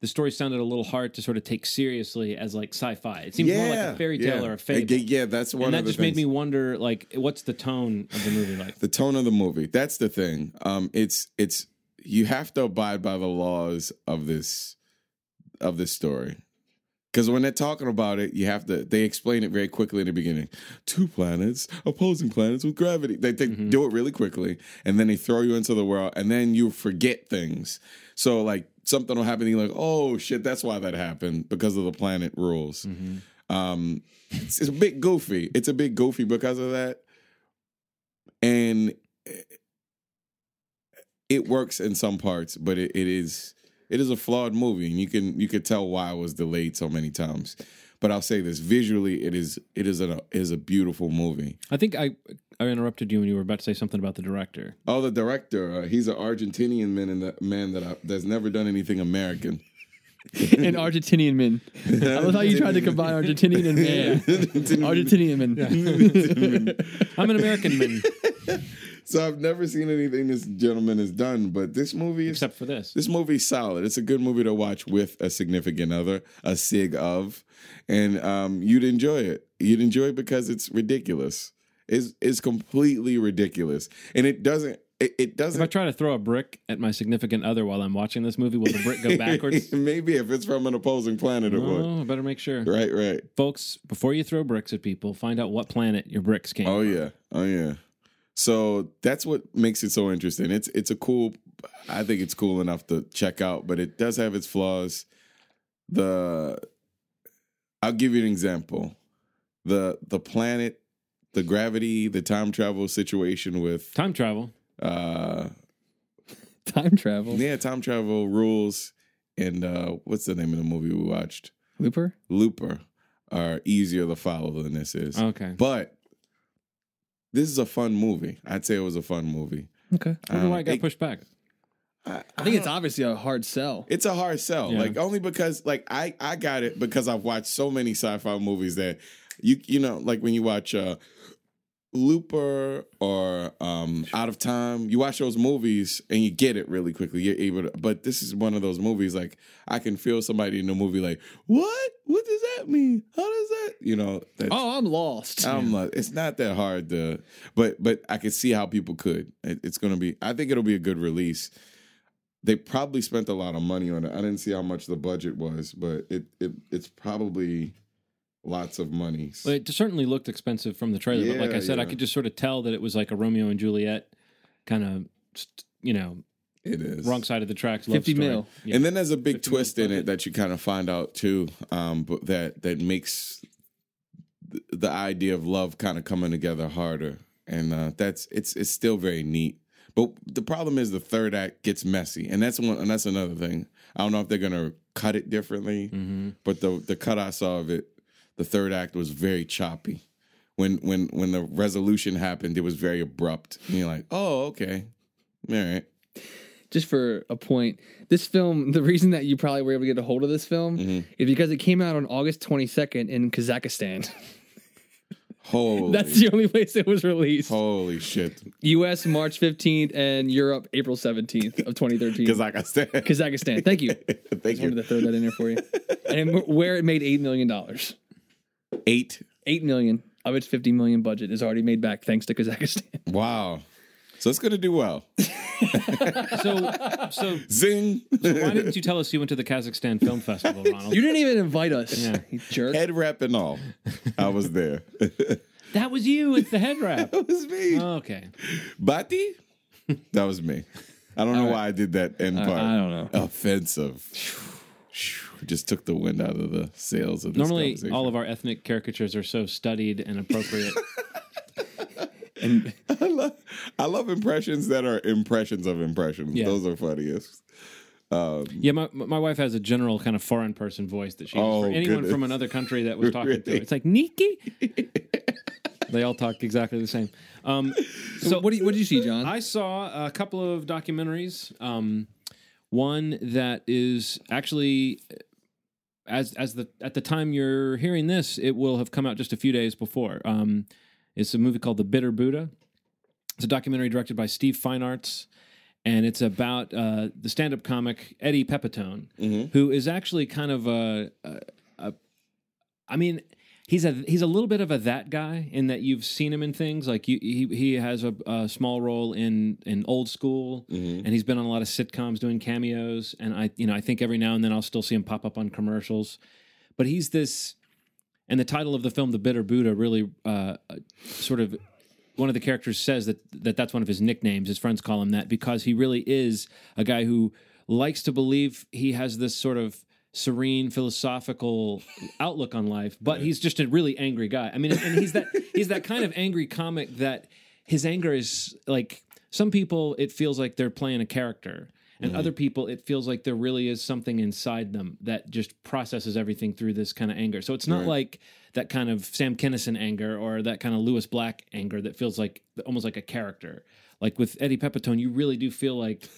the story sounded a little hard to sort of take seriously as like sci-fi. It seemed more like a fairy tale yeah. or a fable. Yeah, yeah, that's one and that just made me wonder, like, what's the tone of the movie like? the tone of the movie. That's the thing. Um, it's it's you have to abide by the laws of this of this story. Because when they're talking about it, you have to. They explain it very quickly in the beginning. Two planets, opposing planets with gravity. They, they Mm-hmm. do it really quickly, and then they throw you into the world, and then you forget things. So like something will happen, and you're like, "Oh shit, that's why that happened because of the planet rules." Mm-hmm. Um, it's, it's a bit goofy. It's a bit goofy because of that, and it works in some parts, but it, it is it is a flawed movie, and you can you can tell why it was delayed so many times. But I'll say this: visually, it is it is a is a beautiful movie. I think I I interrupted you when you were about to say something about the director. Oh, the director, uh, he's an Argentinian man and that man that I, that's never done anything American. An Argentinian man. I love how you tried to combine Argentinian and man. Argentinian man. I'm an American man, So I've never seen anything this gentleman has done, but this movie is except for this. This movie's solid. It's a good movie to watch with a significant other, a sig of, and um, you'd enjoy it. You'd enjoy it because it's ridiculous. It's it's completely ridiculous, and it doesn't. It, it doesn't. If I try to throw a brick at my significant other while I'm watching this movie, will the brick go backwards? Maybe if it's from an opposing planet, it would. oh, I better make sure. Right, right. Folks, before you throw bricks at people, find out what planet your bricks came Oh from. yeah, oh yeah. So that's what makes it so interesting. It's it's a cool. I think it's cool enough to check out, but it does have its flaws. The I'll give you an example. The the planet, the gravity, the time travel situation with Time travel. uh Time travel. yeah, time travel rules and uh what's the name of the movie we watched? Looper? Looper are easier to follow than this is. Okay. But this is a fun movie. I'd say it was a fun movie. Okay. I wonder Um, why it got it- pushed back. I, I think it's obviously a hard sell. it's a hard sell. Yeah. Like only because like I I got it because I've watched so many sci-fi movies that you you know like when you watch uh Looper or um Out of Time, you watch those movies and you get it really quickly. You're able to, but this is one of those movies like I can feel somebody in the movie like, "What? What does that mean? How does that?" You know, that's, Oh, I'm lost. I'm like, it's not that hard to, but but I can see how people could. It, it's gonna be. I think it'll be a good release. They probably spent a lot of money on it. I didn't see how much the budget was, but it, it it's probably lots of money. Well, it certainly looked expensive from the trailer, but like I Yeah, said, I could just sort of tell that it was like a Romeo and Juliet kind of, you know, It is wrong side of the tracks. Love 50 story. mil. Yeah. And then there's a big twist in it that you kind of find out too, um, but that that makes th- the idea of love kind of coming together harder, and uh, that's it's it's still very neat. But the problem is the third act gets messy, and that's one, and that's another thing. I don't know if they're gonna cut it differently, Mm-hmm. but the the cut I saw of it, the third act was very choppy. When when when the resolution happened, it was very abrupt. And you're like, oh, okay, all right. Just for a point, this film, the reason that you probably were able to get a hold of this film Mm-hmm. is because it came out on August 22nd in Kazakhstan. Holy, That's the only place it was released. holy shit. US March 15th and Europe April 17th of 2013. Because like I Kazakhstan. Thank you. thank Wanted you. to throw that in there for you. And where it made $8 million. Eight. 8 million of its 50 million budget is already made back thanks to Kazakhstan. Wow. So it's gonna do well. So, so Zing. why didn't you tell us you went to the Kazakhstan Film Festival, Ronald? You didn't even invite us. Yeah. You jerk. Head wrap and all. I was there. that that was you with the head wrap. That was me. Oh, okay. Bati? That was me. I don't know why I did that end part. I don't know. Offensive. Just took the wind out of the sails of this Normally, all of our ethnic caricatures are so studied and appropriate. And I love, I love impressions that are impressions of impressions. Yeah. Those are funniest. yeah, my my wife has a general kind of foreign person voice that she Oh, for anyone goodness. from another country that was talking to her. It's like Nikki. they all talk exactly the same. Um, so what, do you, what did you see, John? I saw a couple of documentaries. Um, one that is actually as as the at the time you're hearing this, it will have come out just a few days before. Um, it's a movie called The Bitter Buddha. It's a documentary directed by Steve Feinartz, and it's about uh, the stand-up comic Eddie Pepitone, who is actually kind of a, a, a I mean, he's a he's a little bit of a that guy in that you've seen him in things like you, he he has a, a small role in in Old School, and he's been on a lot of sitcoms doing cameos, and I you know I think every now and then I'll still see him pop up on commercials, but he's this. And the title of the film, The Bitter Buddha, really uh, sort of one of the characters says that, that that's one of his nicknames. His friends call him that because he really is a guy who likes to believe he has this sort of serene philosophical outlook on life, but he's just a really angry guy. I mean, and he's that he's that kind of angry comic that his anger is like some people it feels like they're playing a character. And mm-hmm. other people, it feels like there really is something inside them that just processes everything through this kind of anger. So it's not like that kind of Sam Kinison anger or that kind of Lewis Black anger that feels like almost like a character. Like with Eddie Pepitone, you really do feel like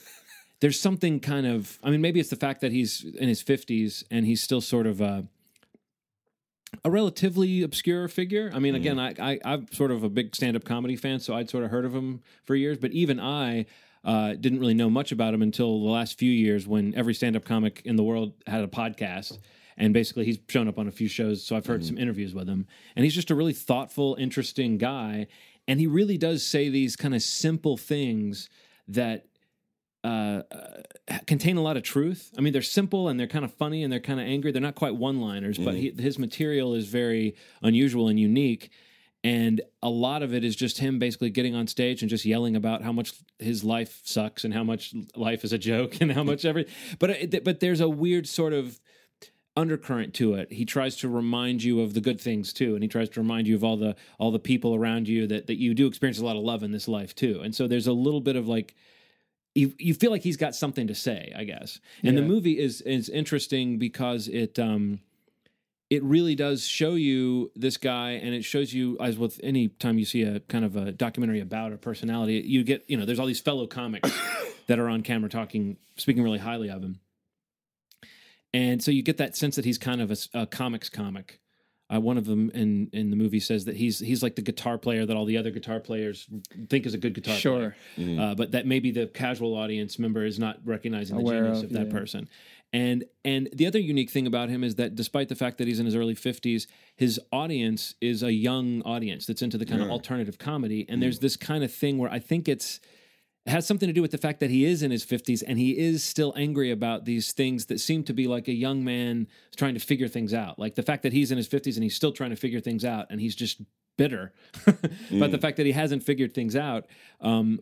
there's something kind of. I mean, maybe it's the fact that he's in his 50s and he's still sort of a a relatively obscure figure. I mean, again, I, I I'm sort of a big stand up comedy fan, so I'd sort of heard of him for years. But even I uh, didn't really know much about him until the last few years when every stand up comic in the world had a podcast. And basically, he's shown up on a few shows, so I've heard some interviews with him. And he's just a really thoughtful, interesting guy. And he really does say these kind of simple things that uh, uh, contain a lot of truth. I mean, they're simple and they're kind of funny and they're kind of angry. They're not quite one-liners, but he, his material is very unusual and unique. And a lot of it is just him basically getting on stage and just yelling about how much his life sucks and how much life is a joke and how much every. But but there's a weird sort of undercurrent to it. He tries to remind you of the good things too, and he tries to remind you of all the all the people around you that that you do experience a lot of love in this life too. And so there's a little bit of like you you feel like he's got something to say, I guess. And the movie is is interesting because it um it really does show you this guy and it shows you as with any time you see a kind of a documentary about a personality you get you know there's all these fellow comics that are on camera talking speaking really highly of him. And so you get that sense that he's kind of a comics comic uh, one of them in in the movie says that he's he's like the guitar player that all the other guitar players think is a good guitar Sure. player uh, but that maybe the casual audience member is not recognizing the Aware genius of, of, that yeah. person. And and the other unique thing about him is that despite the fact that he's in his early fifties, his audience is a young audience that's into the kind of alternative comedy. And there's this kind of thing where I think it's it has something to do with the fact that he is in his 50s and he is still angry about these things that seem to be like a young man trying to figure things out. Like the fact that he's in his 50s and he's still trying to figure things out and he's just bitter about the fact that he hasn't figured things out. Um,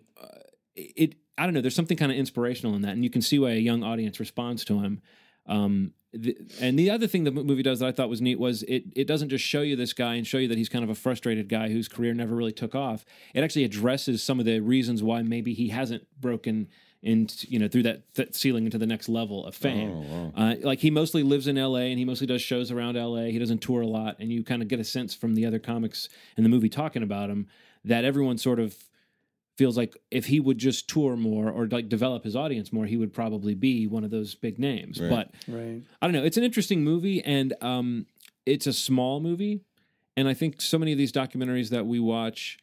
it, I don't know, there's something kind of inspirational in that. And you can see why a young audience responds to him. Um, the, and the other thing the movie does that I thought was neat was it it doesn't just show you this guy and show you that he's kind of a frustrated guy whose career never really took off. It actually addresses some of the reasons why maybe he hasn't broken into you know through that, that ceiling into the next level of fame. Uh, like he mostly lives in L.A. and he mostly does shows around L.A. He doesn't tour a lot, and you kind of get a sense from the other comics in the movie talking about him that everyone sort of feels like if he would just tour more or like develop his audience more, he would probably be one of those big names. Right. But Right. I don't know. It's an interesting movie, and um, it's a small movie, and I think so many of these documentaries that we watch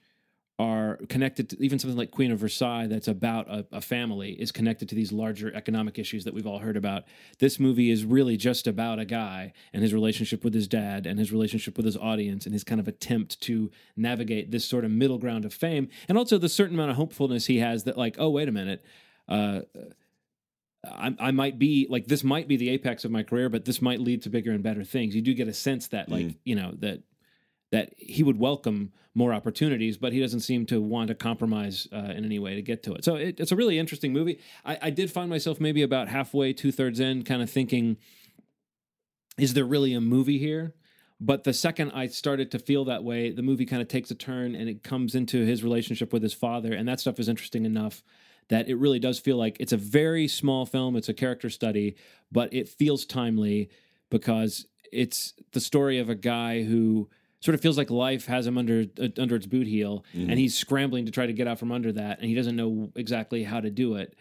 are connected to even something like Queen of Versailles that's about a, a family is connected to these larger economic issues that we've all heard about. This movie is really just about a guy and his relationship with his dad and his relationship with his audience and his kind of attempt to navigate this sort of middle ground of fame and also the certain amount of hopefulness he has that like oh wait a minute uh, I, I might be like this might be the apex of my career, but this might lead to bigger and better things. You do get a sense that like you know that that he would welcome more opportunities, but he doesn't seem to want to compromise uh, in any way to get to it. So it, it's a really interesting movie. I, I did find myself maybe about halfway, two thirds in, kind of thinking, is there really a movie here? But the second I started to feel that way, the movie kind of takes a turn and it comes into his relationship with his father, and that stuff is interesting enough that it really does feel like it's a very small film. It's a character study, but it feels timely because it's the story of a guy who sort of feels like life has him under uh, under its boot heel, and he's scrambling to try to get out from under that, and he doesn't know exactly how to do it.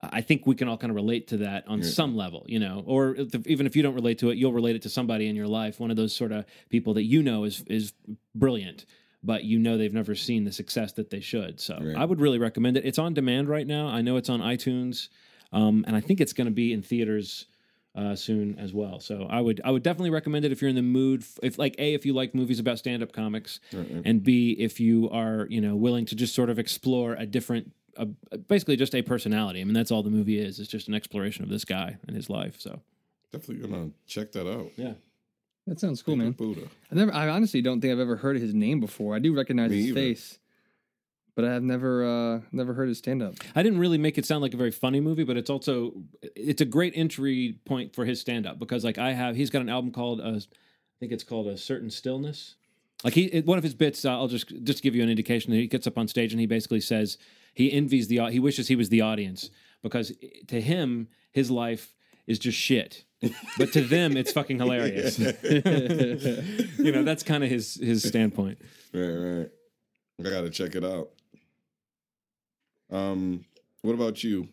I think we can all kind of relate to that on some level, you know, or if, even if you don't relate to it, you'll relate it to somebody in your life, one of those sort of people that you know is is brilliant, but you know they've never seen the success that they should. So Right. I would really recommend it. It's on demand right now. I know it's on iTunes, um, and I think it's going to be in theaters uh, soon as well. So I would I would definitely recommend it if you're in the mood. f- If like a if you like movies about stand up comics, and b if you are you know willing to just sort of explore a different. A, basically, just a personality. I mean, that's all the movie is. It's just an exploration of this guy and his life. So, Definitely gonna check that out. yeah. That sounds cool, man. Buddha. I never. I honestly don't think I've ever heard his name before. I do recognize Me his either. face, but I have never, uh never heard his stand up. I didn't really make it sound like a very funny movie, but it's also it's a great entry point for his stand up because like I have he's got an album called uh, I think it's called a certain stillness. Like he it- one of his bits uh, I'll just just give you an indication that he gets up on stage and he basically says he envies the he wishes he was the audience because to him his life is just shit. but to them it's fucking hilarious. you know, that's kind of his his standpoint. Right, right. I gotta check it out. Um, what about you,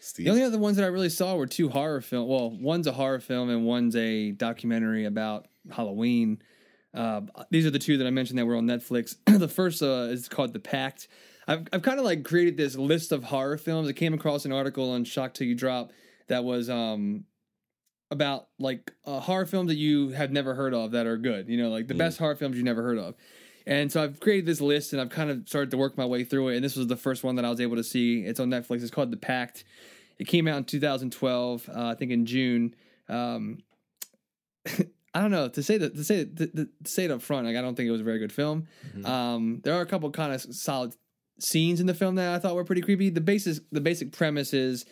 Steve? The only other ones that I really saw were two horror film. Well, one's a horror film and one's a documentary about Halloween. Uh, these are the two that I mentioned that were on Netflix. the first uh, is called The Pact. I've I've kind of like created this list of horror films. I came across an article on Shock Till You Drop that was um about like uh, horror films that you have never heard of that are good. You know, like the best horror films you never heard of. And so I've created this list and I've kind of started to work my way through it. And this was the first one that I was able to see. It's on Netflix. It's called The Pact. It came out in 2012, uh, I think in June. Um, I don't know to say that to say to, to say it up front. Like I don't think it was a very good film. Um, there are a couple kind of solid scenes in the film that I thought were pretty creepy. The basis, the basic premise is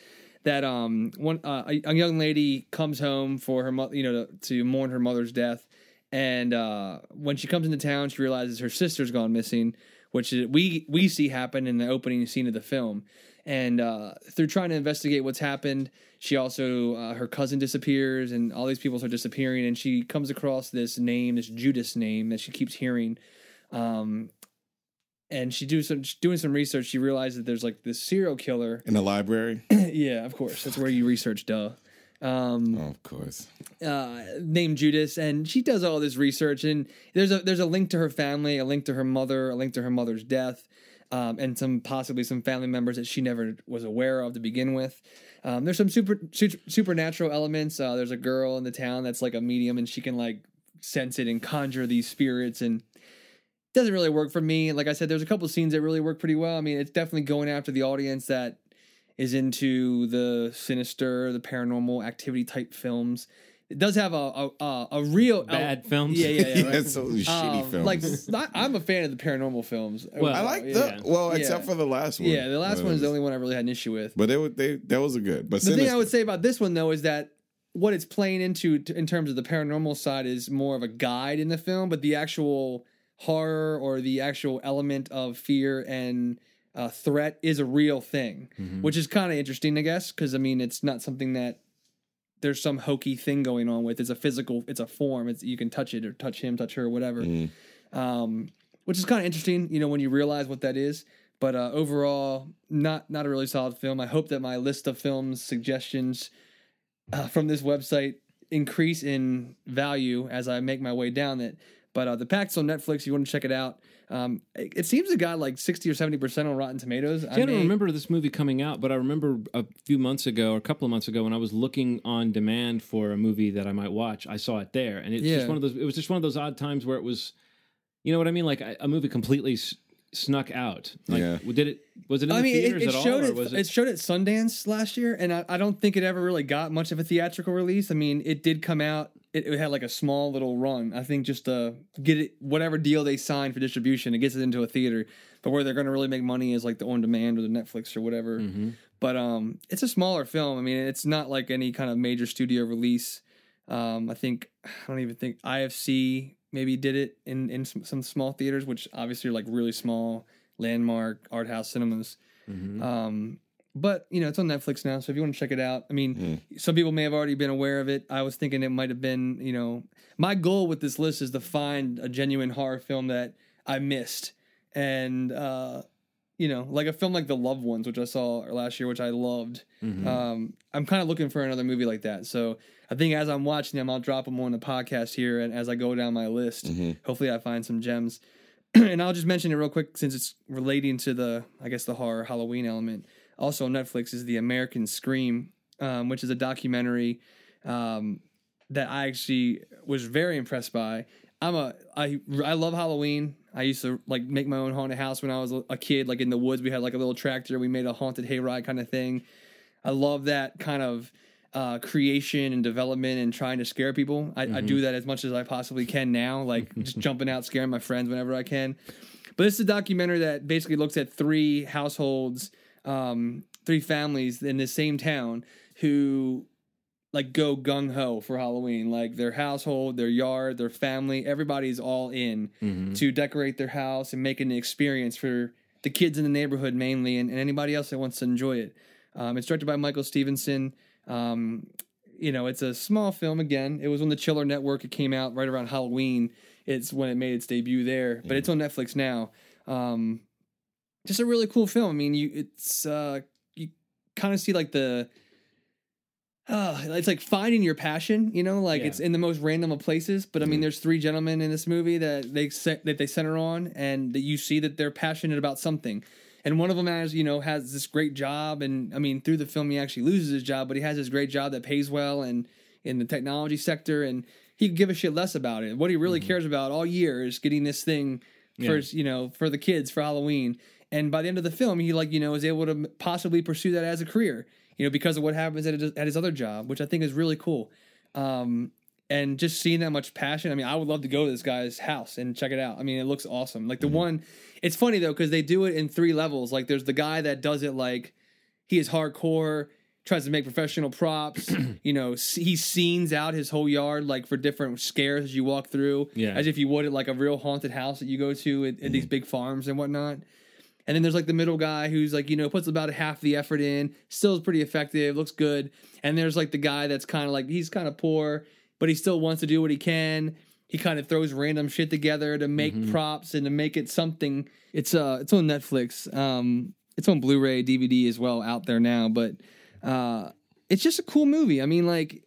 that um one uh, a, a young lady comes home for her mother, you know, to, to mourn her mother's death, and uh, when she comes into town, she realizes her sister's gone missing, which is, we we see happen in the opening scene of the film. And uh, through trying to investigate what's happened, she also uh, her cousin disappears, and all these people start disappearing. And she comes across this name, this Judas name that she keeps hearing. Um, and she do some she's doing some research. She realizes that there's like this serial killer. in the library? yeah, of course, that's where you research. Duh. Um, oh, of course. uh, named Judas, and she does all this research. And there's a there's a link to her family, a link to her mother, a link to her mother's death, um, and some possibly some family members that she never was aware of to begin with. Um, there's some super, su- supernatural elements. Uh, there's a girl in the town that's like a medium, and she can like sense it and conjure these spirits and doesn't really work for me. Like I said, there's a couple scenes that really work pretty well. I mean, it's definitely going after the audience that is into the sinister, the paranormal activity type films. It does have a a, a, a real Bad films. Yeah, yeah, yeah. Yeah, right. it's so shitty Um, films. Like I, I'm a fan of the paranormal films. Well, I like yeah. the well, except Yeah. for the last one. Yeah, the last one it is the only one I really had an issue with. But they were they that was a good. But The thing I would say about this one though is that what it's playing into t- in terms of the paranormal side is more of a guide in the film, but the actual horror or the actual element of fear and uh, threat is a real thing, which is kind of interesting, I guess, because I mean, it's not something that there's some hokey thing going on with. It's a physical, it's a form. It's you can touch it or touch him, touch her, whatever. Um, which is kind of interesting, you know, when you realize what that is. But uh, overall, not not a really solid film. I hope that my list of films suggestions uh, from this website increase in value as I make my way down it. But uh, the Pact's on Netflix. You want to check it out. Um, it, it seems it got like sixty or seventy percent on Rotten Tomatoes. See, I don't remember this movie coming out, but I remember a few months ago or a couple of months ago when I was looking on demand for a movie that I might watch. I saw it there, and it's Yeah. just one of those. It was just one of those odd times where it was, you know what I mean, like a, a movie completely s- snuck out. Like, Yeah. did it? Was it in I the mean, it, theaters it at all, showed or it, was it? it? showed at Sundance last year, and I, I don't think it ever really got much of a theatrical release. I mean, it did come out. It, it had like a small little run. I think just to get it, whatever deal they signed for distribution, it gets it into a theater. But where they're going to really make money is like the on demand or the Netflix or whatever. Mm-hmm. But um, it's a smaller film. I mean, it's not like any kind of major studio release. Um, I think I don't even think IFC maybe did it in in some, some small theaters, which obviously are like really small landmark art house cinemas. Mhm. Um, but you know, it's on Netflix now, so if you want to check it out, I mean, some people may have already been aware of it. I was thinking it might have been, you know, my goal with this list is to find a genuine horror film that I missed, and uh, you know, like a film like The Loved Ones, which I saw last year, which I loved. Mm-hmm. Um, I'm kind of looking for another movie like that. So I think as I'm watching them, I'll drop them on the podcast here, and as I go down my list, hopefully I find some gems. and I'll just mention it real quick since it's relating to the, I guess, the horror Halloween element. Also, on Netflix is the American Scream, um, which is a documentary um, that I actually was very impressed by. I'm a I I love Halloween. I used to like make my own haunted house when I was a kid. Like in the woods, we had like a little tractor. We made a haunted hayride kind of thing. I love that kind of uh, creation and development and trying to scare people. I, I do that as much as I possibly can now, like just jumping out, scaring my friends whenever I can. But this is a documentary that basically looks at three households, um, three families in the same town who like go gung ho for Halloween. Like their household, their yard, their family, everybody's all in to decorate their house and make an experience for the kids in the neighborhood mainly and, and anybody else that wants to enjoy it. Um, it's directed by Michael Stephenson. Um, you know, it's a small film again. It was on the Chiller Network. It came out right around Halloween. It's when it made its debut there, but it's on Netflix now. Um, just a really cool film. I mean, you it's uh, you kind of see like the uh, it's like finding your passion, you know, like Yeah. it's in the most random of places. But I mean, there's three gentlemen in this movie that they set, that they center on, and that you see that they're passionate about something. And one of them has, you know, has this great job, and I mean, through the film, he actually loses his job, but he has this great job that pays well, and in the technology sector, and he could give a shit less about it. What he really cares about all year is getting this thing for you know for the kids for Halloween. And by the end of the film, he like you know is able to possibly pursue that as a career, you know, because of what happens at his, at his other job, which I think is really cool. Um, and just seeing that much passion, I mean, I would love to go to this guy's house and check it out. I mean, it looks awesome. Like the one, it's funny though because they do it in three levels. Like there's the guy that does it like he is hardcore, tries to make professional props. you know, he scenes out his whole yard like for different scares as you walk through, Yeah. as if you would at like a real haunted house that you go to at, at these big farms and whatnot. And then there's like the middle guy who's like, you know, puts about half the effort in, still is pretty effective, looks good. And there's like the guy that's kind of like, he's kind of poor, but he still wants to do what he can. He kind of throws random shit together to make props and to make it something. It's uh it's on Netflix. Um it's on Blu-ray, DVD as well out there now, but uh it's just a cool movie. I mean like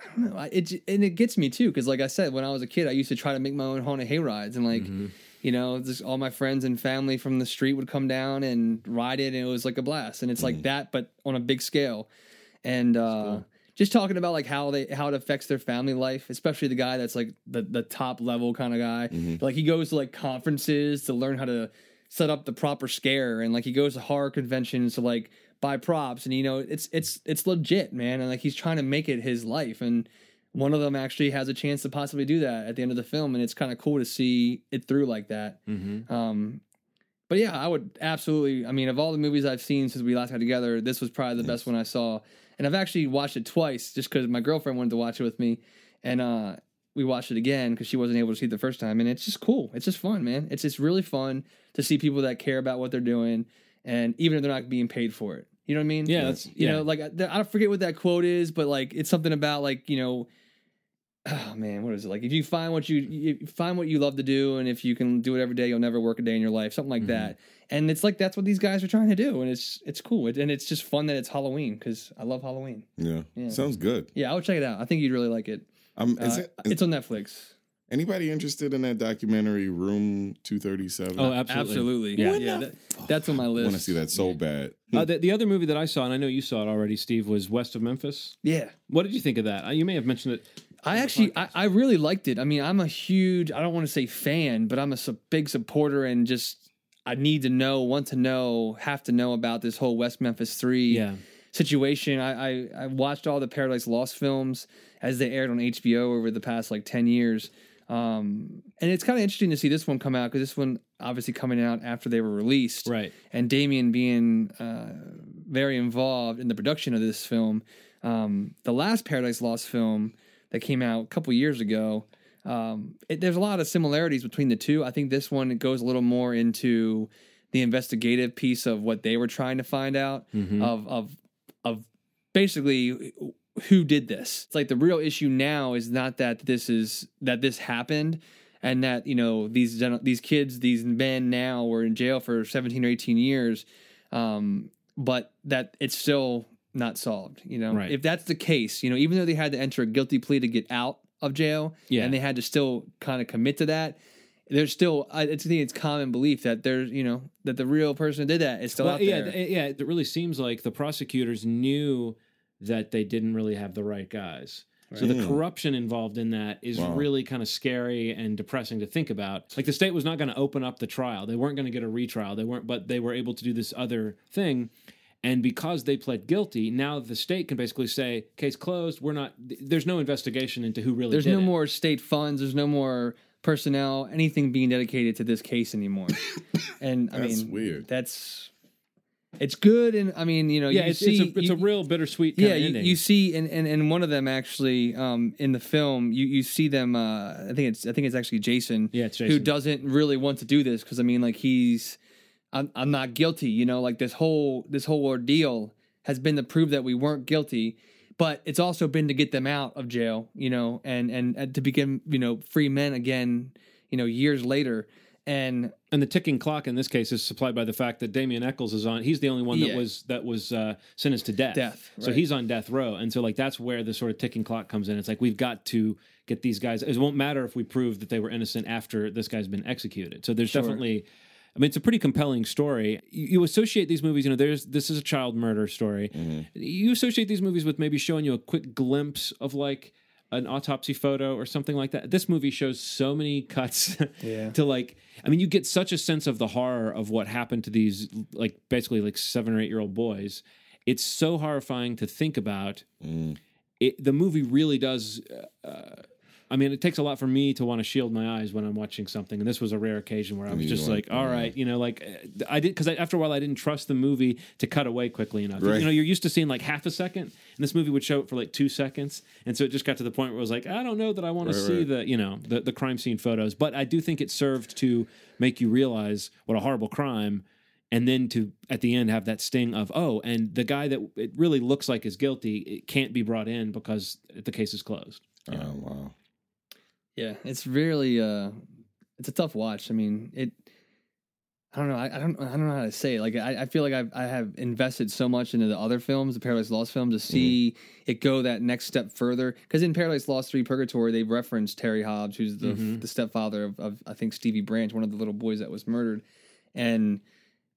I don't know. It and it gets me too because, like I said, when I was a kid, I used to try to make my own haunted hay rides, and like, you know, just all my friends and family from the street would come down and ride it, and it was like a blast. And it's like that, but on a big scale. And uh, just talking about like how they how it affects their family life, especially the guy that's like the the top level kind of guy. Like he goes to like conferences to learn how to set up the proper scare, and like he goes to horror conventions to like buy props, and you know it's it's it's legit, man. And like he's trying to make it his life, and one of them actually has a chance to possibly do that at the end of the film, and it's kind of cool to see it through like that. Mm-hmm. Um, but yeah, I would absolutely. I mean, of all the movies I've seen since we last got together, this was probably the best one I saw. And I've actually watched it twice just because my girlfriend wanted to watch it with me, and uh, we watched it again because she wasn't able to see it the first time. And it's just cool. It's just fun, man. It's just really fun to see people that care about what they're doing, and even if they're not being paid for it. You know what I mean? Yeah, that's- you yeah. know, like I I don't forget what that quote is, but like it's something about like you know oh man, what is it like? If you find what you, you find what you love to do, and if you can do it every day, you'll never work a day in your life, something like that. And it's like that's what these guys are trying to do, and it's it's cool, it, and it's just fun that it's Halloween because I love Halloween. Yeah. Yeah. Sounds good. Yeah, I would check it out. I think you'd really like it. Um, is Uh, it, is it's on Netflix. anybody interested in that documentary, Room 237? Oh, absolutely. absolutely. Yeah, yeah, that- that's on my list. I want to see that so bad. Uh, the, the other movie that I saw, and I know you saw it already, Steve, was West of Memphis. Yeah, What did you think of that? Uh, You may have mentioned it. I actually, I, I really liked it. I mean, I'm a huge, I don't want to say fan, but I'm a su- big supporter and just, I need to know, want to know, have to know about this whole West Memphis 3 Yeah. situation. I, I, I watched all the Paradise Lost films as they aired on HBO over the past like 10 years. Um, and it's kind of interesting to see this one come out because this one obviously coming out after they were released Right. and Damien being uh, very involved in the production of this film. Um, the last Paradise Lost film that came out a couple years ago, um, it, there's a lot of similarities between the two. I think this one goes a little more into the investigative piece of what they were trying to find out of of of basically who did this. It's like the real issue now is not that this is that this happened and that you know these these kids these men now were in jail for 17 or 18 years um but that it's still not solved you know Right. if that's the case you know even though they had to enter a guilty plea to get out of jail Yeah. and they had to still kind of commit to that there's still I I think it's common belief that there's you know that the real person who did that is still Well, out yeah, there th- yeah. It really seems like the prosecutors knew that they didn't really have the right guys. So the corruption involved in that is Wow. really kind of scary and depressing to think about. Like the state was not going to open up the trial; they weren't going to get a retrial. They weren't, but they were able to do this other thing. And because they pled guilty, now the state can basically say, "Case closed. We're not. There's no investigation into who really there's did no it." more state funds there's no more personnel anything being dedicated to this case anymore and i That's mean weird. that's it's good and i mean you know Yeah, you it's, see it's, a, it's you- a real bittersweet. Kind yeah of you, ending. you see and, and and one of them actually um in the film you you see them uh i think it's i think it's actually jason Yeah, it's who doesn't really want to do this because i mean like he's I'm, I'm not guilty you know like this whole this whole ordeal has been to prove that we weren't guilty but it's also been to get them out of jail you know and and, and to become you know free men again you know years later and and the ticking clock in this case is supplied by the fact that Damien Echols is on. He's the only one that Yeah. was that was uh, sentenced to death. Death, So he's on death row, and so like that's where the sort of ticking clock comes in. It's like we've got to get these guys. It won't matter if we prove that they were innocent after this guy's been executed. So there's definitely. I mean, it's a pretty compelling story. You, you associate these movies, you know, there's this is a child murder story. Mm-hmm. You associate these movies with maybe showing you a quick glimpse of like an autopsy photo or something like that. This movie shows so many cuts Yeah. to like I mean you get such a sense of the horror of what happened to these like basically like 7 or 8 year old boys. It's so horrifying to think about. Mm. It, the movie really does uh, uh I mean, it takes a lot for me to want to shield my eyes when I'm watching something, and this was a rare occasion where I was just like, "All right, you know, like uh, I did," because after a while I didn't trust the movie to cut away quickly enough. Right. You know, you're used to seeing like half a second, and this movie would show it for like two seconds, and so it just got to the point where I was like, "I don't know that I want to see right. the you know the the crime scene photos," but I do think it served to make you realize what a horrible crime. And then to at the end have that sting of oh, and the guy that it really looks like is guilty, it can't be brought in because the case is closed. Oh wow. Yeah, it's really uh it's a tough watch. I mean, it I don't know. I, I don't. I don't know how to say it. Like, I, I feel like I've, I have invested so much into the other films, the Paradise Lost film, to see it go that next step further. Because in Paradise Lost Three Purgatory, they referenced Terry Hobbs, who's the the stepfather of, of I think Stevie Branch, one of the little boys that was murdered, and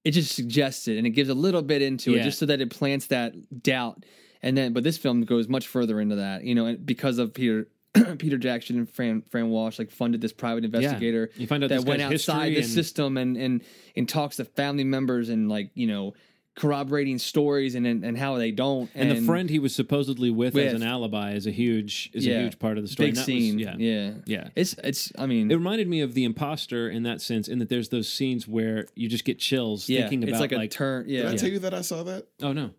it just suggests it, and it gives a little bit into it, just so that it plants that doubt. And then, but this film goes much further into that, you know, and because of Peter. Peter Jackson and Fran Fran Walsh like funded this private investigator You find out that went outside the and- system and and and talks to family members and like you know corroborating stories and and, and how they don't. And, the friend he was supposedly with, With. as an alibi is a huge is Yeah. a huge part of the story. big And that was- scene, yeah, yeah, yeah. It's it's. I mean, It reminded me of the imposter in that sense, in that there's those scenes where you just get chills yeah, thinking about it's like a turn. Did Yeah, I tell you that I saw that? oh no,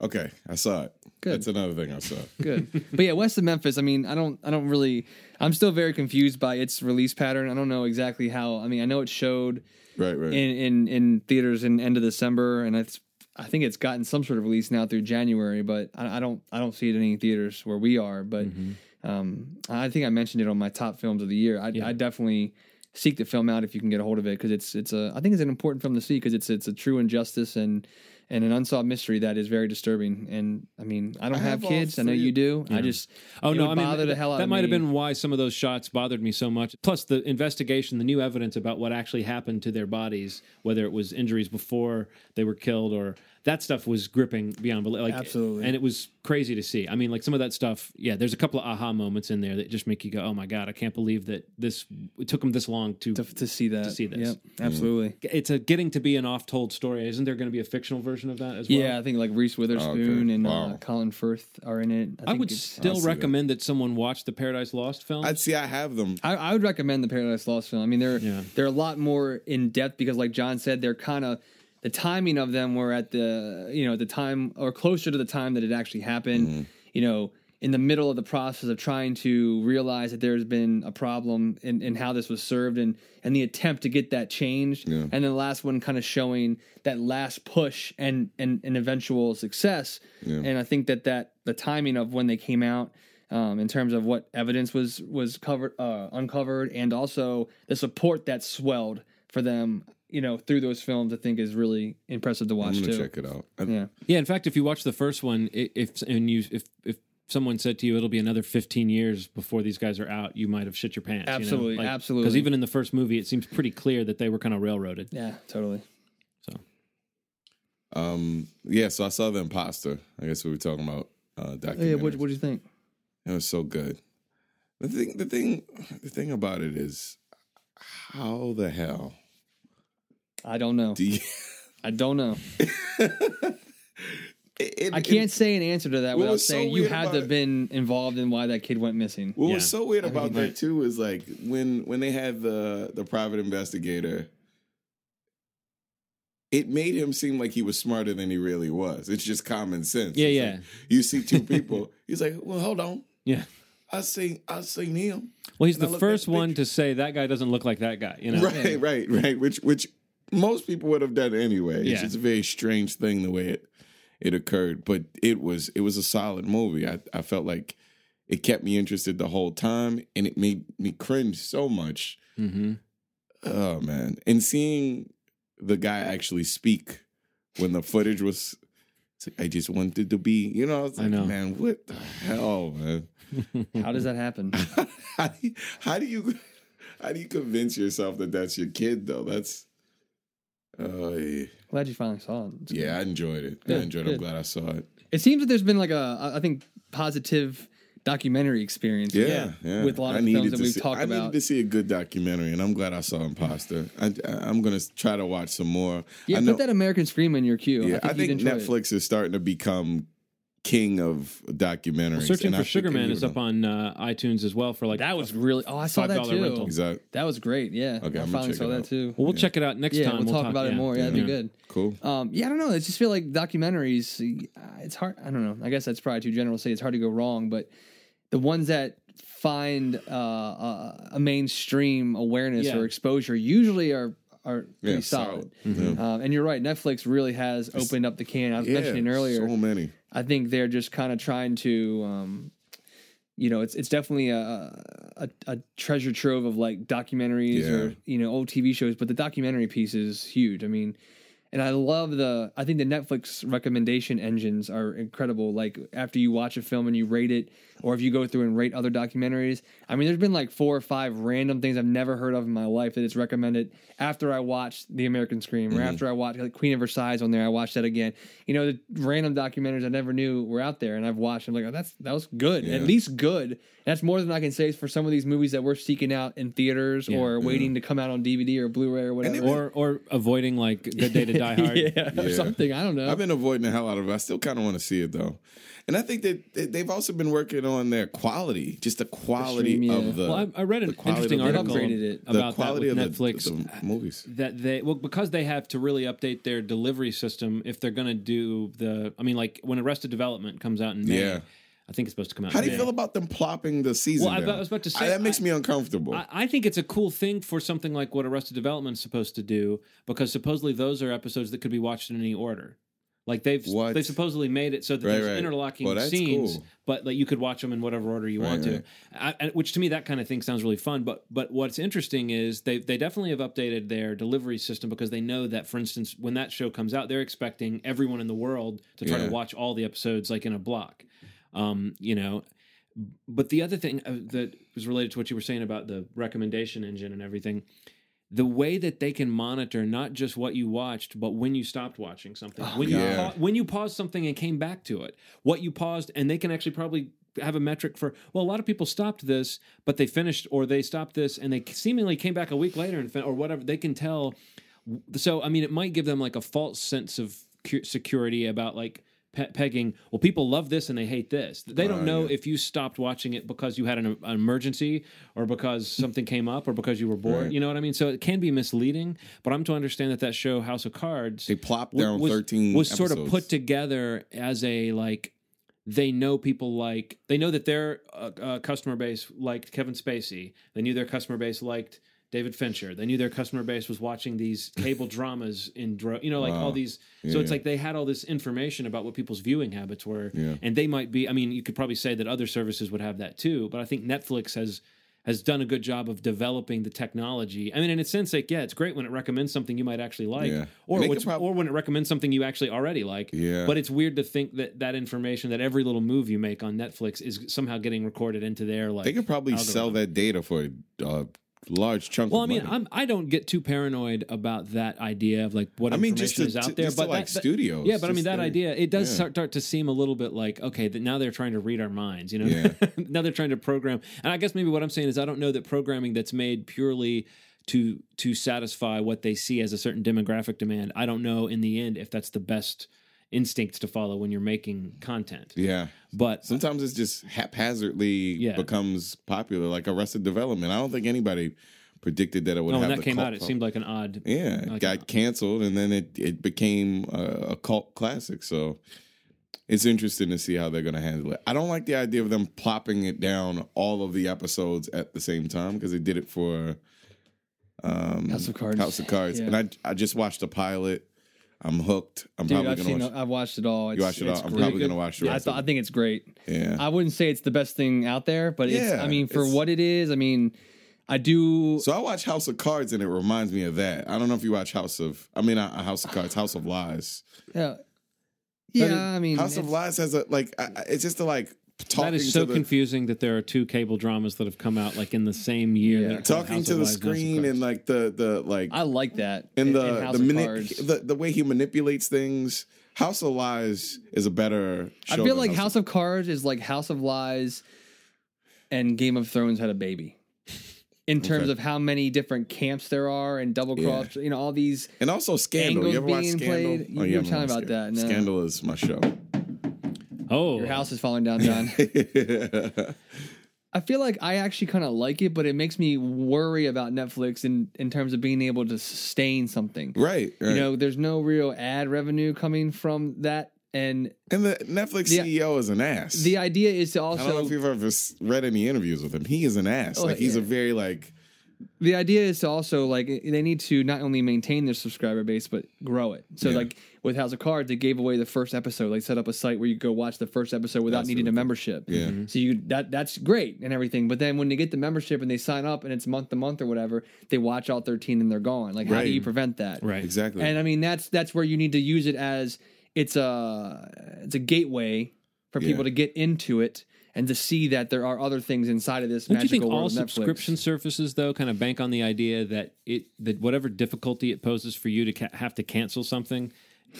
Okay, I saw it. Good. That's another thing I saw. good. but yeah, West of Memphis. I mean, I don't, I don't really. I'm still very confused by its release pattern. I don't know exactly how. I mean, I know it showed Right, right. in in, in theaters in end of December, and it's. I think it's gotten some sort of release now through January, but I, I don't, I don't see it in any theaters where we are. But um, I think I mentioned it on my top films of the year. I, Yeah. I definitely seek the film out if you can get a hold of it because it's, it's a. I think it's an important film to see because it's, it's a true injustice and. And an unsolved mystery that is very disturbing, and I mean, I don't I have, have kids. I know you do. I just Oh it no! would I mean, bother the hell out that might have been why some of those shots bothered me so much. Plus, the investigation, the new evidence about what actually happened to their bodies, whether it was injuries before they were killed or that stuff, was gripping beyond belief. Like, Absolutely. and it was crazy to see. I mean, like some of that stuff. Yeah, there's a couple of aha moments in there that just make you go, "Oh my god, I can't believe that this it took them this long to." to, to see that. see this. Yep, absolutely. it's a getting to be an off told story. Isn't there going to be a fictional version of that as well? Yeah, I think like Reese Witherspoon Okay. and uh, Colin Firth are in it. I think would still see that. recommend that. someone watch the Paradise Lost film. I'd see I have them. I, I would recommend the Paradise Lost film. I mean, they're Yeah. they're a lot more in depth because, like John said, they're kind of the timing of them were at the you know the time or closer to the time that it actually happened. You know, in the middle of the process of trying to realize that there's been a problem in, in how this was served and and the attempt to get that changed. Yeah. And then the last one kind of showing that last push and and, and eventual success. Yeah. And I think that that the timing of when they came out um, in terms of what evidence was was covered uh, uncovered and also the support that swelled for them you know through those films i think is really impressive to watch I'm watch gonna too check it out. I- yeah Yeah, in fact, if you watch the first one, i- if and you if if someone said to you it'll be another 15 years before these guys are out, you might have shit your pants. Absolutely, absolutely. Because even in the first movie, it seems pretty clear that they were kind of railroaded. yeah totally So Um, yeah, so I saw the imposter. I guess we were talking about uh, yeah what what do you think It was so good. The thing, the thing, the thing about it is, how the hell i don't know do you? i don't know It- i can't say an answer to that without was so saying you weird had to have been involved in why that kid went missing What Yeah. was so weird about mean, that too is like when when they had the the private investigator, it made him seem like he was smarter than he really was. It's just common sense. Yeah, It's yeah. like, you see two people, he's like, "Well, hold on, yeah. I seen I seen him." Well, he's the first the one picture. to say that guy doesn't look like that guy. You know, Right, right, right. Which which most people would have done anyway. It's Yeah. just a very strange thing the way it it occurred. But it was it was a solid movie. I, I felt like it kept me interested the whole time and it made me cringe so much. Mm-hmm. Oh man. And seeing the guy actually speak when the footage was. Like, I just wanted to be, you know, it's I like, know. man, what the hell, man? how does that happen how, do you, how do you how do you convince yourself that that's your kid though? That's oh yeah. glad you finally saw it It's Yeah, I enjoyed it. I enjoyed it. I'm glad I saw it. It seems that there's been like a, I think, positive documentary experience. Yeah, yeah. With a lot of the films that we've see, talked I needed to see a good documentary, and I'm glad I saw Imposter. I, I'm gonna try to watch some more. Yeah, I know, put that American Scream in your queue. yeah, I think, you'd enjoy it. Netflix is starting to become king of documentaries. Searching and for I Sugar Man is up on uh, iTunes as well for like That was really. Oh, I saw that too. rental. Is that That was great. Yeah. Okay, I I'm gonna finally check saw it that too. Well, we'll check it out next yeah, time. we'll, talk, about it more. Yeah, that'd be good. cool? Um, yeah, I don't know. I just feel like documentaries. uh, It's hard. I don't know. I guess that's probably too general to say. It's hard to go wrong, but the ones that find uh, a, a mainstream awareness Yeah. or exposure usually are are pretty Yeah, solid. solid. Mm-hmm. Yeah. Um, and you're right. Netflix really has opened up the can. I was Yeah, mentioning earlier. so many. I think they're just kind of trying to, um, you know, it's it's definitely a, a a treasure trove of like documentaries Yeah. or you know old TV shows, but the documentary piece is huge. I mean, and I love the I think the Netflix recommendation engines are incredible. Like after you watch a film and you rate it, or if you go through and rate other documentaries. I mean, there's been like four or five random things I've never heard of in my life that it's recommended after I watched The American Scream or mm-hmm. after I watched like Queen of Versailles on there. I watched that again. You know, the random documentaries I never knew were out there, and I've watched. I'm like, oh, that's that was good, Yeah. at least good. That's more than I can say for some of these movies that we're seeking out in theaters or waiting mm. to come out on DVD or Blu-ray or whatever. it- or or avoiding like Good Day to Die Hard. yeah, or something. I don't know. I've been avoiding the hell out of it. I still kind of want to see it though, and I think that they- they've also been working on their quality, just the quality stream, yeah. of the. Well, I, I read an interesting article upgraded it. the about that quality with of the- Netflix. the uh, movies. that they well because they have to really update their delivery system if they're going to do the I mean like when Arrested Development comes out in May Yeah. I think it's supposed to come out How do you May. feel about them plopping the season? Well, I- down? I was about to say, I- that makes I- me uncomfortable. I, I think it's a cool thing for something like what Arrested Development is supposed to do because supposedly those are episodes that could be watched in any order. Like they've What? they supposedly made it so that Right, there's right. interlocking Well, scenes, cool. but like you could watch them in whatever order you want Right, to. I, which to me that kind of thing sounds really fun. But but what's interesting is they they definitely have updated their delivery system because they know that for instance when that show comes out they're expecting everyone in the world to try Yeah. to watch all the episodes like in a block. Um, you know, but the other thing uh, that was related to what you were saying about the recommendation engine and everything the way that they can monitor not just what you watched but when you stopped watching something. Oh, when you pa- when you paused something and came back to it what you paused and they can actually probably have a metric for well a lot of people stopped this but they finished or they stopped this and they seemingly came back a week later and fin- or whatever. They can tell so i mean it might give them like a false sense of security about like pe- pegging well people love this and they hate this they don't Oh, know yeah. if you stopped watching it because you had an, an emergency or because something came up or because you were bored Right. you know what i mean so it can be misleading but i'm to understand that that show house of cards they plopped down was, thirteen. was sort of put together as a like they know people like they know that their uh, uh, customer base liked Kevin Spacey. They knew their customer base liked David Fincher. They knew their customer base was watching these cable dramas in dro- you know like Wow. all these. So it's Yeah. like they had all this information about what people's viewing habits were, Yeah. and they might be. I mean, you could probably say that other services would have that too, but I think Netflix has has done a good job of developing the technology. I mean, in a sense, like yeah, it's great when it recommends something you might actually like, Yeah. or prob- or when it recommends something you actually already like. Yeah. But it's weird to think that that information, that every little move you make on Netflix, is somehow getting recorded into their like. They could probably algorithm. sell that data for a large chunk. Well, I mean. I'm I don't get too paranoid about that idea of like what I mean, information just to- is out to- there, just to, but like, that- studios, Yeah, but I mean that idea it does yeah. start, start to seem a little bit like okay, that now they're trying to read our minds, you know. Yeah. now they're trying to program, and I guess maybe what I'm saying is I don't know that programming that's made purely to to satisfy what they see as a certain demographic demand. I don't know in the end if that's the best instincts to follow when you're making content. yeah. But Sometimes it's just haphazardly Yeah. becomes popular, like Arrested Development. I don't think anybody predicted that it would no, have when that the came out, it seemed like an odd. Yeah, it Like got canceled, and then it it became a, a cult classic. So it's interesting to see how they're going to handle it. I don't like the idea of them plopping it down all of the episodes at the same time because they did it for um, House of Cards. House of Cards, Yeah. and I I just watched the pilot. I'm hooked. I'm Dude, probably I've gonna seen. watch. I've watched it all. It's, watched it all? it's I'm probably gonna watch the Yeah, I, th- I think it's great. yeah, I wouldn't say it's the best thing out there, but it's. Yeah, I mean, for what it is, I mean, I do. So I watch House of Cards, and it reminds me of that. I don't know if you watch House of. I mean, not House of Cards, House of Lies. yeah, But yeah. it- I mean, House of Lies has a like. I, it's just a like That is so the, confusing that there are two cable dramas that have come out like in the same year. Yeah. that are called talking House to the Lies and House of screen and like the the like I like that. and in- the in the, mani- the the way he manipulates things. House of Lies is a better. Show. I feel like House of of Cards is like House of Lies, and Game of Thrones had a baby. In terms Okay. of how many different camps there are and double cross, you know, all these and also Scandal. You ever watch being Scandal? played. Oh, you- you haven't were telling watched about that, no. Scandal is my show. Oh, your house is falling down, John. I feel like I actually kind of like it, but it makes me worry about Netflix in in terms of being able to sustain something. right, right. You know, there's no real ad revenue coming from that, and and the Netflix The- CEO is an ass. the idea is to also. I don't know if you've ever read any interviews with him. He is an ass. Oh, like he's a very like the idea is to also like eh, they need to not only maintain their subscriber base but grow it. So Yeah. like with House of Cards, they gave away the first episode. They set up a site where you go watch the first episode without That's needing really a membership. Yeah. Mm-hmm. So you that that's great and everything. But then when they get the membership and they sign up and it's month to month or whatever, they watch all thirteen and they're gone. Like how do you prevent that? right. exactly. And I mean that's that's where you need to use it as it's a it's a gateway for people Yeah. to get into it and to see that there are other things inside of this Don't you magical think all world of Netflix. subscription services though kind of bank on the idea that it that whatever difficulty it poses for you to ca- have to cancel something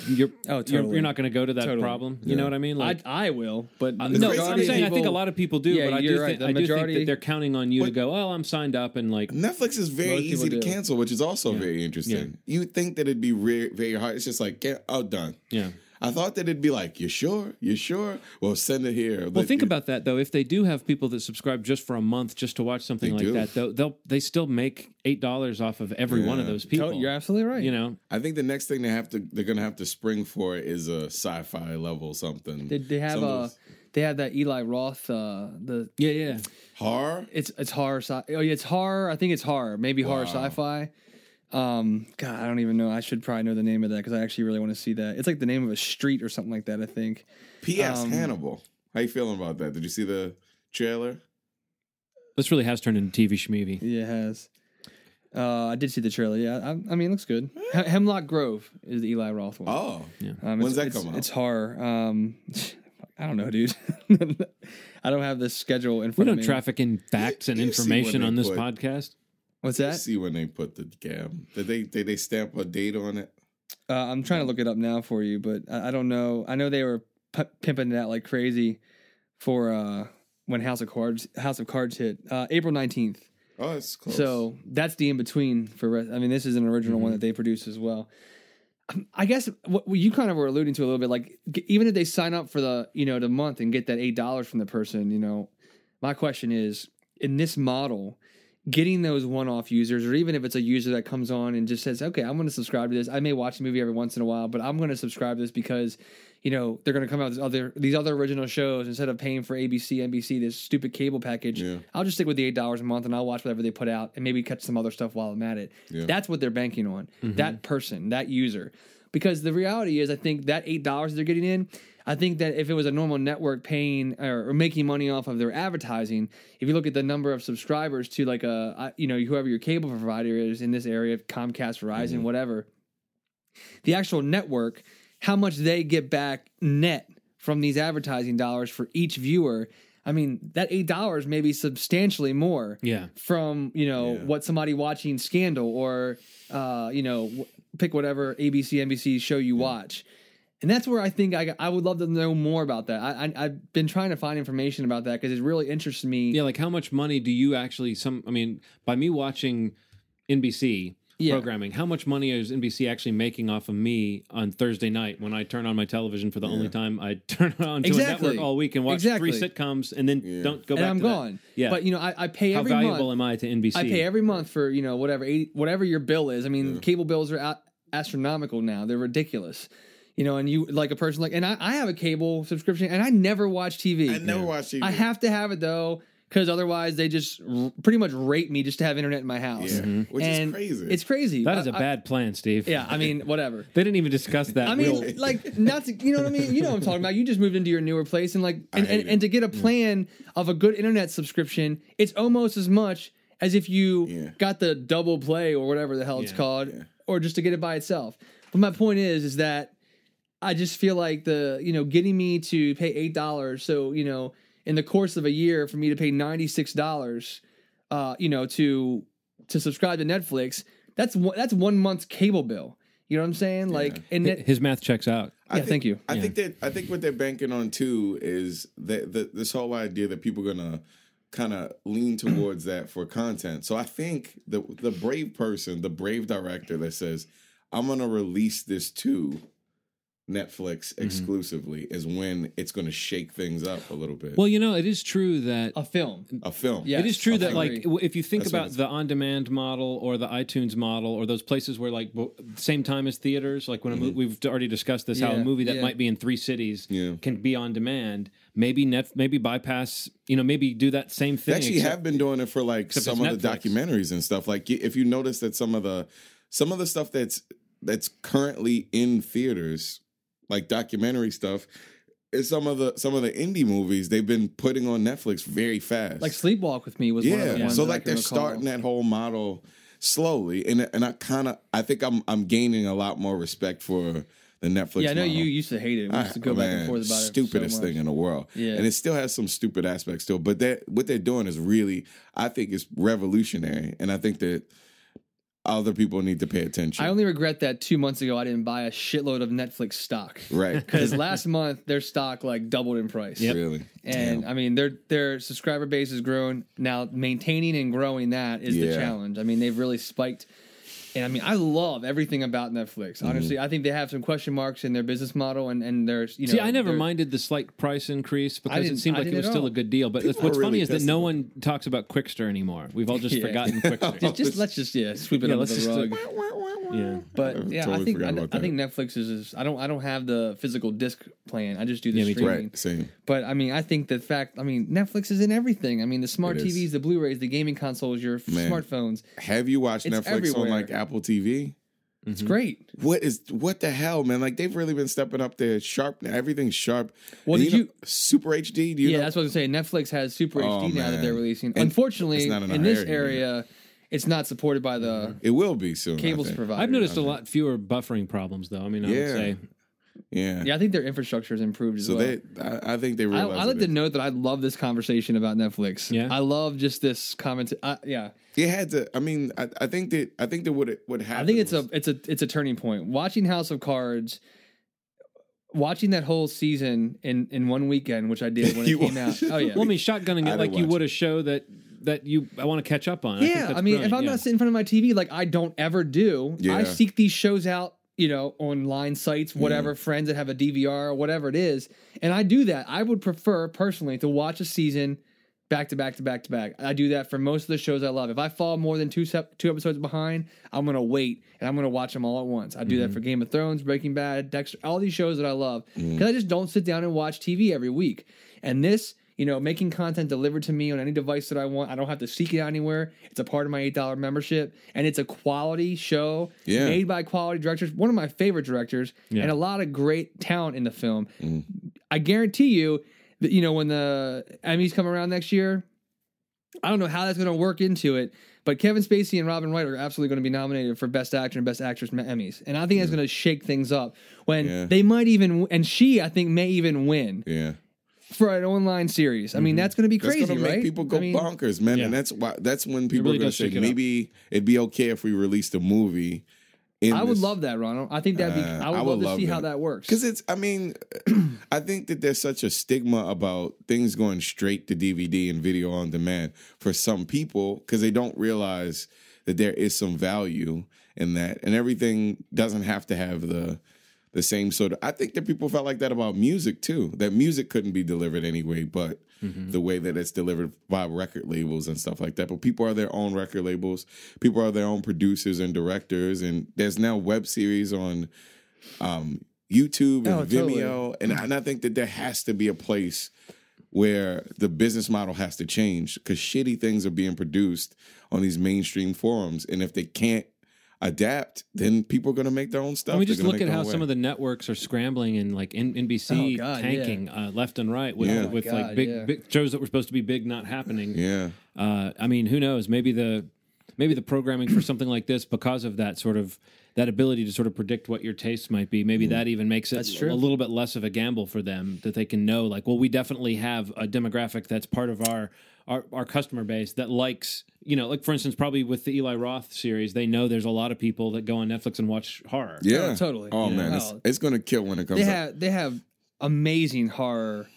you're Oh, you're, totally. you're not going to go to that Totally. problem. You know what I mean? Like, I I will, but uh, no, I'm saying of I think a lot of people do, Yeah, but I you're do right. think The I do think that they're counting on you to go. Oh, I'm signed up and like Netflix is very easy to do. cancel, which is also very interesting. You think that it'd be re- very hard. It's just like, get oh, done. yeah. I thought that it'd be like, you sure? You sure? Well, send it here. Well, think about that though. If they do have people that subscribe just for a month just to watch something like do. that, they'll, they'll they still make eight dollars off of every one of those people. Oh, you're absolutely right. You know, I think the next thing they have to they're gonna have to spring for is a sci-fi level something. they, they have Some of uh they have that Eli Roth uh the yeah, yeah. horror. it's it's horror sci- oh yeah it's horror I think it's horror maybe horror Wow. sci-fi. Um, God, I don't even know. I should probably know the name of that because I actually really want to see that. It's like the name of a street or something like that. I think. P.S. Um, Hannibal. How you feeling about that? Did you see the trailer? This really has turned into TV schmeevy. Yeah, it has. Uh, I did see the trailer. Yeah, I, I mean, it looks good. Hem- Hemlock Grove is the Eli Roth one. Oh, Um, When's it's- that it's- come out? It's horror. Um, I don't know, dude. I don't have the schedule in We don't of me. traffic in facts and information on this put- podcast. What's that? see when they put the gam. Did they did they stamp a date on it? Uh, I'm trying to look it up now for you, but I, I don't know. I know they were p- pimping it out like crazy for uh, when House of Cards House of Cards hit uh, April 19th. Oh, it's close. So that's the in between for. Re- I mean, this is an original one that they produced as well. Um, I guess what what you kind of were alluding to a little bit, like even if they sign up for the you know the month and get that eight dollars from the person, you know, my question is in this model, getting those one-off users, or even if it's a user that comes on and just says, "Okay, I'm going to subscribe to this. I may watch a movie every once in a while, but I'm going to subscribe to this because." You know they're going to come out with other these other original shows instead of paying for ABC, NBC, this stupid cable package. Yeah. I'll just stick with the eight dollars a month and I'll watch whatever they put out and maybe catch some other stuff while I'm at it. Yeah. That's what they're banking on. That mm-hmm. person, that user. Because the reality is I think that eight dollars they're getting in, I think that if it was a normal network paying or, or making money off of their advertising, if you look at the number of subscribers to like a you know, whoever your cable provider is in this area, Comcast, Verizon, whatever, the actual network, how much they get back net from these advertising dollars for each viewer. I mean, that eight dollars may be substantially more Yeah. from you know Yeah. what somebody watching Scandal or uh, you know w- pick whatever ABC NBC show you watch, and that's where I think I I would love to know more about that. I, I I've been trying to find information about that because it really interests me. Yeah, like how much money do you actually some I mean, by me watching NBC Yeah. programming, how much money is NBC actually making off of me on Thursday night when I turn on my television for the only time I turn on to Exactly. a network all week and watch Exactly. three sitcoms and then don't go and back I'm to that? gone. Yeah. but you know I, I pay how every valuable month. am I to NBC? I pay every month for you know whatever 80, whatever your bill is. I mean, cable bills are out, astronomical now; they're ridiculous. You know, and you like a person like, and I, I have a cable subscription, and I never watch TV. I never watched TV. I have to have it though, because otherwise they just r- pretty much rape me just to have internet in my house. Yeah, mm-hmm. which and is crazy. It's crazy. That is a a bad plan, Steve. yeah, I mean, whatever. They didn't even discuss that. I mean, We'll- like not to, you know what I mean. You know what I'm talking about. You just moved into your newer place, and like, and, and, and to get a mm. plan of a good internet subscription, it's almost as much as if you Yeah. got the double play or whatever the hell it's Yeah. called, or just to get it by itself. But my point is, is that I just feel like the you know getting me to pay eight dollars, so you know in the course of a year for me to pay ninety six dollars, uh, you know to to subscribe to Netflix, that's one, that's one month's cable bill. You know what I'm saying? Like, and that, his math checks out. I Yeah, think, thank you. I Yeah. think that I think what they're banking on too is that the, this whole idea that people are gonna kind of lean towards that for content. So I think the the brave person, the brave director that says, "I'm gonna release this to Netflix Mm-hmm. exclusively," is when it's gonna shake things up a little bit. Well, you know, it is true that a film. a film, Yeah. it is true I that agree. like if you think That's about the on-demand model or the iTunes model or those places where like bo- same time as theaters, like when a mo- we've already discussed this, how a movie that yeah. might be in three cities Yeah. can be on demand. Maybe net, maybe bypass, you know, maybe do that same They thing. actually except- have been doing it for like some it's of the documentaries and stuff. Like if you notice that some of the some of the stuff that's that's currently in theaters, like documentary stuff, is some of the some of the indie movies they've been putting on Netflix very fast. Like Sleepwalk with Me was one of the yeah, ones so I like they're recall. starting that whole model slowly, and and I kind of I think I'm I'm gaining a lot more respect for the Netflix. Yeah, I know model. you used to hate it. We used to go Ah, back and man, forth about it. Stupidest so thing in the world. Yeah. and it still has some stupid aspects still. But that what they're doing is really, I think, is revolutionary, and I think that other people need to pay attention. I only regret that two months ago I didn't buy a shitload of Netflix stock. right. Because last month their stock like doubled in price. Really. And I mean their their subscriber base has grown. Now maintaining and growing that is the challenge. I mean they've really spiked. And I mean I love everything about Netflix. Mm-hmm. Honestly, I think they have some question marks in their business model and and there's you know See, I never minded the slight price increase because it seemed like it was still all. a good deal. But People what's are funny really is that no one talks about Qwikster anymore. We've all just Yeah. forgotten Qwikster. Just, just let's just yeah sweep it Yeah, under let's the just, uh, rug. yeah. But I yeah, totally I think I, I think. Netflix is, is. I don't. I don't have the physical disc plan. I just do the Yeah, streaming. Right. Same. But I mean, I think the fact. I mean, Netflix is in everything. I mean, the smart It is. TVs, the Blu-rays, the gaming consoles, your Man. smartphones. Have you watched It's Netflix on like Apple TV? It's mm-hmm. great. What is what the hell, man? Like they've really been stepping up their sharp. Everything's sharp. Well, And did know- you- Super HD? Do you Yeah, know? that's what I was saying. Netflix has Super Oh, HD now that man. they're releasing. And Unfortunately, it's not in in our this area. area, it's not supported by the It will be soon. I cables think. provider. I've noticed a lot fewer buffering problems, though. I mean, I would say Yeah. Yeah, I think their infrastructure has improved as So well. they, I, I think they I, realize. I like to note that I love this conversation about Netflix. Yeah? I love just this comment. Uh, yeah, It had to. I mean, I, I think that. I think that what it what happened. I think it's was- a it's a it's a turning point. Watching House of Cards, watching that whole season in in one weekend, which I did when it came out. Oh yeah. well, I mean, shotgunning it like you would a show that that you I want to catch up on. I think yeah, that's I mean, if I'm yeah. not sitting in front of my TV like I don't ever do, yeah. I seek these shows out, you know, online sites, whatever, friends that have a DVR or whatever it is, and I do that. I would prefer personally to watch a season back to back to back to back. I do that for most of the shows I love. If I fall more than two sep- two episodes behind, I'm gonna wait and I'm gonna watch them all at once. I do Mm-hmm. that for Game of Thrones, Breaking Bad, Dexter, all these shows that I love because I just don't sit down and watch TV every week. And this, you know, making content delivered to me on any device that I want, I don't have to seek it out anywhere. It's a part of my eight dollar membership, and it's a quality show Yeah. made by quality directors. One of my favorite directors, Yeah. and a lot of great talent in the film. Mm. I guarantee you that you know when the Emmys come around next year, I don't know how that's going to work into it, but Kevin Spacey and Robin Wright are absolutely going to be nominated for Best Actor and Best Actress Emmys, and I think that's going to shake things up. When Yeah. they might even, and she, I think, may even win Yeah. For an online series. I mean, that's going to be crazy, That's gonna make right? people go I mean, bonkers, man. Yeah. And that's why. That's when people really are going to say shake it up. maybe it'd be okay if we released a movie. In I would this- love that, Ronald. I think that'd be. Uh, I would I love would to love see how that. that works. Because it's, I mean, I think that there's such a stigma about things going straight to DVD and video on demand for some people because they don't realize that there is some value in that, and everything doesn't have to have the the same sort of. I think that people felt like that about music too. That music couldn't be delivered anyway, but the way that it's delivered by record labels and stuff like that. But people are their own record labels. People are their own producers and directors, and there's now web series on um, YouTube and Oh, totally. Vimeo, and, and I think that there has to be a place where the business model has to change because shitty things are being produced on these mainstream forums, and if they can't adapt, then people are going to make their own stuff. I mean, just look at how some way. of the networks are scrambling and like N- NBC Oh, God, tanking uh, left and right with Yeah. with Oh, like big, yeah. big shows that were supposed to be big not happening. yeah. Uh, I mean, who knows? Maybe the maybe the programming for something like this, because of that sort of that ability to sort of predict what your tastes might be, maybe that even makes it true. a little bit less of a gamble for them that they can know, like, well, we definitely have a demographic that's part of our our, our customer base that likes, you know, like for instance, probably with the Eli Roth series, they know there's a lot of people that go on Netflix and watch horror. Yeah, oh, totally. Oh Yeah. man, it's, Oh. it's gonna kill when it comes. they out. have they have amazing horror.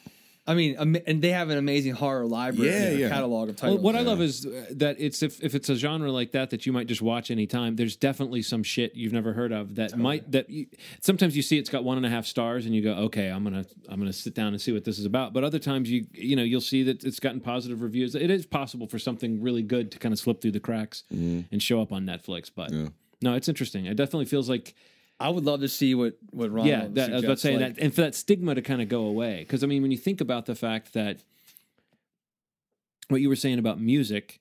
I mean, am- and they have an amazing horror library, Yeah, a yeah. catalog of Well, titles. what I love is uh, that it's if, if it's a genre like that that you might just watch anytime. There's definitely some shit you've never heard of that might that you, sometimes you see it's got one and a half stars and you go okay I'm gonna I'm gonna sit down and see what this is about. But other times you you know you'll see that it's gotten positive reviews. It is possible for something really good to kind of slip through the cracks and show up on Netflix. But no, it's interesting. It definitely feels like I would love to see what what Ronald. yeah, that, I was about to suggests, say like- that, and for that stigma to kind of go away. Because I mean, when you think about the fact that what you were saying about music,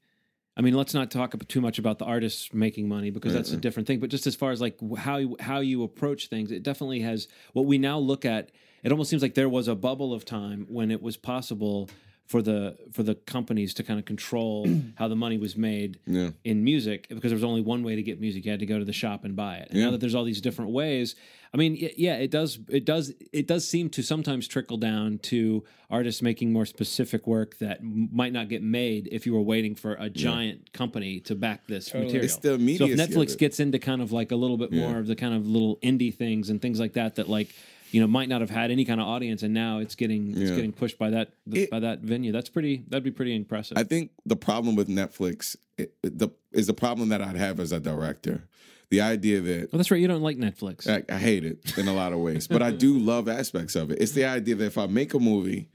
I mean, let's not talk too much about the artists making money because that's a different thing. But just as far as like how you, how you approach things, it definitely has what we now look at. It almost seems like there was a bubble of time when it was possible for the for the companies to kind of control how the money was made Yeah. in music because there was only one way to get music. You had to go to the shop and buy it. And Yeah. now that there's all these different ways, I mean, yeah, it does it does it does seem to sometimes trickle down to artists making more specific work that might not get made if you were waiting for a giant company to back this material. It's the so if Netflix gets into kind of like a little bit more of the kind of little indie things and things like that that like you know might not have had any kind of audience and now it's getting it's Yeah. getting pushed by that It- by that venue that's pretty that'd be pretty impressive I think the problem with Netflix it, it- the, is the problem that I'd have as a director. The idea that well that's right you don't like netflix I, I hate it in a lot of ways, but I do love aspects of it. It's the idea that if I make a movie,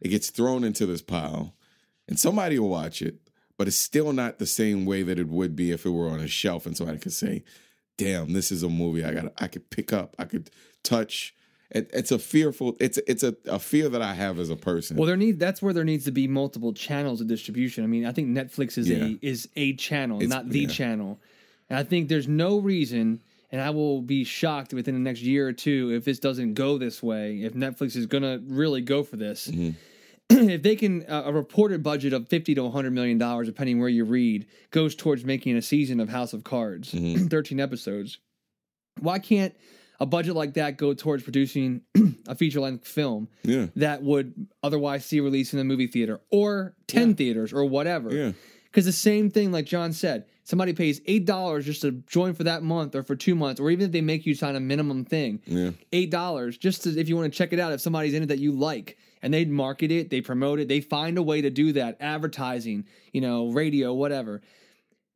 it gets thrown into this pile, and somebody will watch it, but it's still not the same way that it would be if it were on a shelf, and somebody could say, "Damn, this is a movie I got. I could pick up. I could touch." It, it's a fearful. It's it's a, a fear that I have as a person. Well, there need that's where there needs to be multiple channels of distribution. I mean, I think Netflix is Yeah. a is a channel, It's- not the yeah. channel. And I think there's no reason, and I will be shocked within the next year or two if this doesn't go this way. If Netflix is gonna really go for this, Mm-hmm. if they can, uh, a reported budget of fifty to one hundred million dollars, depending where you read, goes towards making a season of House of Cards, Mm-hmm. thirteen episodes. Why can't a budget like that go towards producing a feature length film? yeah, that would otherwise see release in the movie theater or 10 theaters or whatever. Yeah. Because the same thing, like John said, somebody pays $8 just to join for that month or for two months, or even if they make you sign a minimum thing, yeah. $8 just to, if you want to check it out, if somebody's in it that you like. And they market it, they promote it, they find a way to do that, advertising, you know, radio, whatever.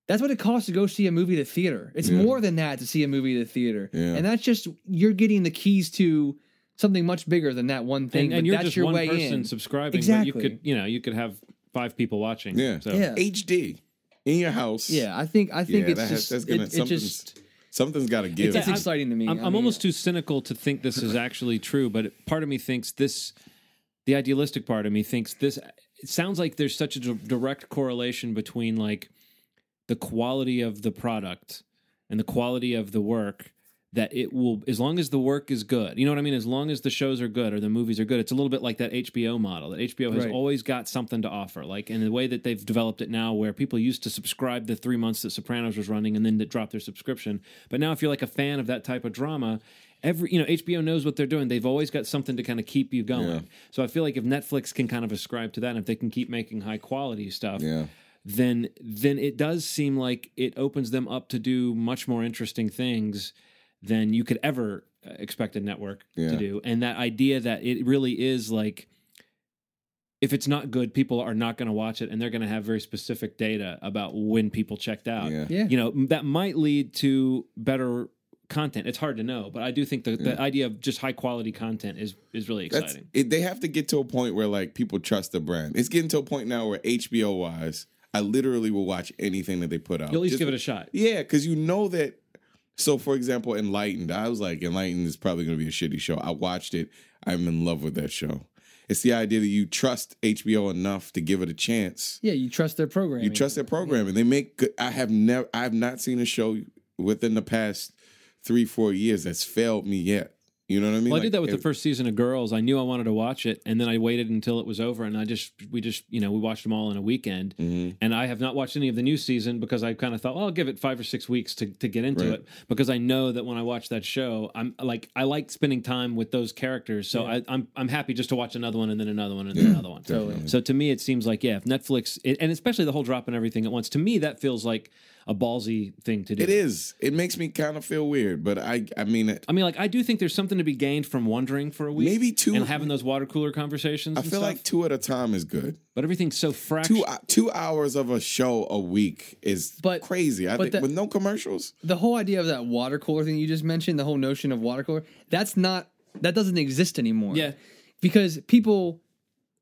That's what it costs to go see a movie at the theater. It's Yeah. more than that to see a movie at the theater. Yeah. And that's just, you're getting the keys to something much bigger than that one thing. and, and but you're that's just your one way person in. subscribing Exactly. but you could you know you could have five people watching Yeah. so Yeah. HD in your house. Yeah, I think I think Yeah, it's that has- just that's gonna- it, it just something's got to give. it's I'm- exciting to me. I'm, I I'm mean, almost too cynical to think this is actually true, but part of me thinks this, the idealistic part of me thinks this. It sounds like there's such a direct correlation between like the quality of the product and the quality of the work that it will, as long as the work is good, you know what I mean? As long as the shows are good or the movies are good, it's a little bit like that HBO model. That HBO has Right. always got something to offer. Like in the way that they've developed it now, where people used to subscribe the three months that Sopranos was running and then to drop their subscription. But now, if you're like a fan of that type of drama, every you know HBO knows what they're doing. They've always got something to kind of keep you going. Yeah. So I feel like if Netflix can kind of ascribe to that, and if they can keep making high quality stuff, yeah. Then then it does seem like it opens them up to do much more interesting things than you could ever uh, expect a network Yeah. to do. And that idea that it really is like if it's not good, people are not going to watch it, and they're going to have very specific data about when people checked out. Yeah. Yeah. You know that might lead to better content. It's hard to know, but I do think the, the idea of just high quality content is is really exciting. it, they have to get to a point where like people trust the brand. It's getting to a point now where HBO wise, I literally will watch anything that they put out. You'll at least Just- give it a shot. Yeah, because you know that. So, for example, Enlightened, I was like, Enlightened is probably going to be a shitty show. I watched it. I'm in love with that show. It's the idea that you trust HBO enough to give it a chance. yeah, you trust their program. You trust their program, and they make. Good, I have never. I have not seen a show within the past three, four years that's failed me yet. You know what I mean? Well, I Like, did that with it- the first season of Girls. I knew I wanted to watch it, and then I waited until it was over, and I just we just you know we watched them all in a weekend. Mhm. And I have not watched any of the new season because I kind of thought, well, I'll give it five or six weeks to to get into Right. it because I know that when I watch that show, I'm like I like spending time with those characters, so I, I'm I'm happy just to watch another one and then another one and then another one. definitely. So to me, it seems like yeah, if Netflix and especially the whole drop and everything at once, to me that feels like a ballsy thing to do. It is. It makes me kind of feel weird, but I. I mean, it, I mean, like I do think there's something to be gained from wondering for a week, Maybe two- and having those water cooler conversations. I feel stuff. like two at a time is good. but everything's so fractured. Two uh, two hours of a show a week is But- crazy. I but think that- with no commercials. the whole idea of that water cooler thing you just mentioned, the whole notion of water cooler, that's not that doesn't exist anymore. Yeah. because people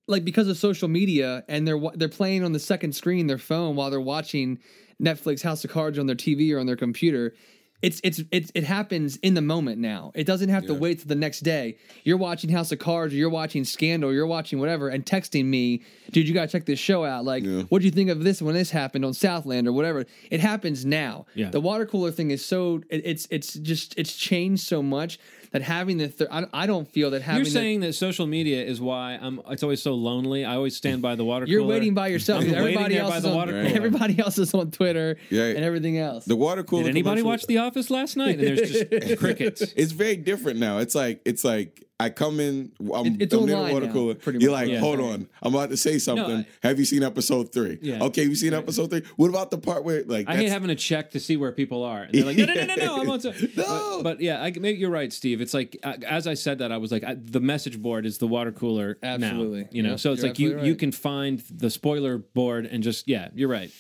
like because of social media and they're they're playing on the second screen their phone while they're watching Netflix House of Cards on their TV or on their computer. It's it's it's it happens in the moment now. It doesn't have to wait till the next day. You're watching House of Cards or you're watching Scandal, or you're watching whatever, and texting me, dude, you gotta check this show out. Like, Yeah. what do you think of this when this happened on Southland or whatever? It happens now. Yeah. The water cooler thing is so it, it's it's just it's changed so much that having the thir- I, I don't feel that having You're the- saying that social media is why I'm. It's always so lonely. I always stand by the water you're cooler. waiting by yourself. I'm because waiting everybody else by is the on, water cooler. everybody else is on Twitter Yeah. and everything else. The water cooler. Did anybody commercial- watch The Office last night? And there's just crickets. It's very different now. It's like it's like I come in, I'm, It- it's I'm near the online water now, cooler. pretty You're much. like, Yeah. hold on, I'm about to say something. I- have you seen episode three? Yeah. Okay, you seen episode three? What about the part where like I hate having to check to see where people are. And they're like, no, no, no, no, no, I'm on. So- No. But, but yeah, I, maybe you're right, Steve. It's like uh, as I said that, I was like, I, the message board is the water cooler. now, Absolutely. you know, Yep, so it's like you absolutely you can find the spoiler board and just yeah, you're right.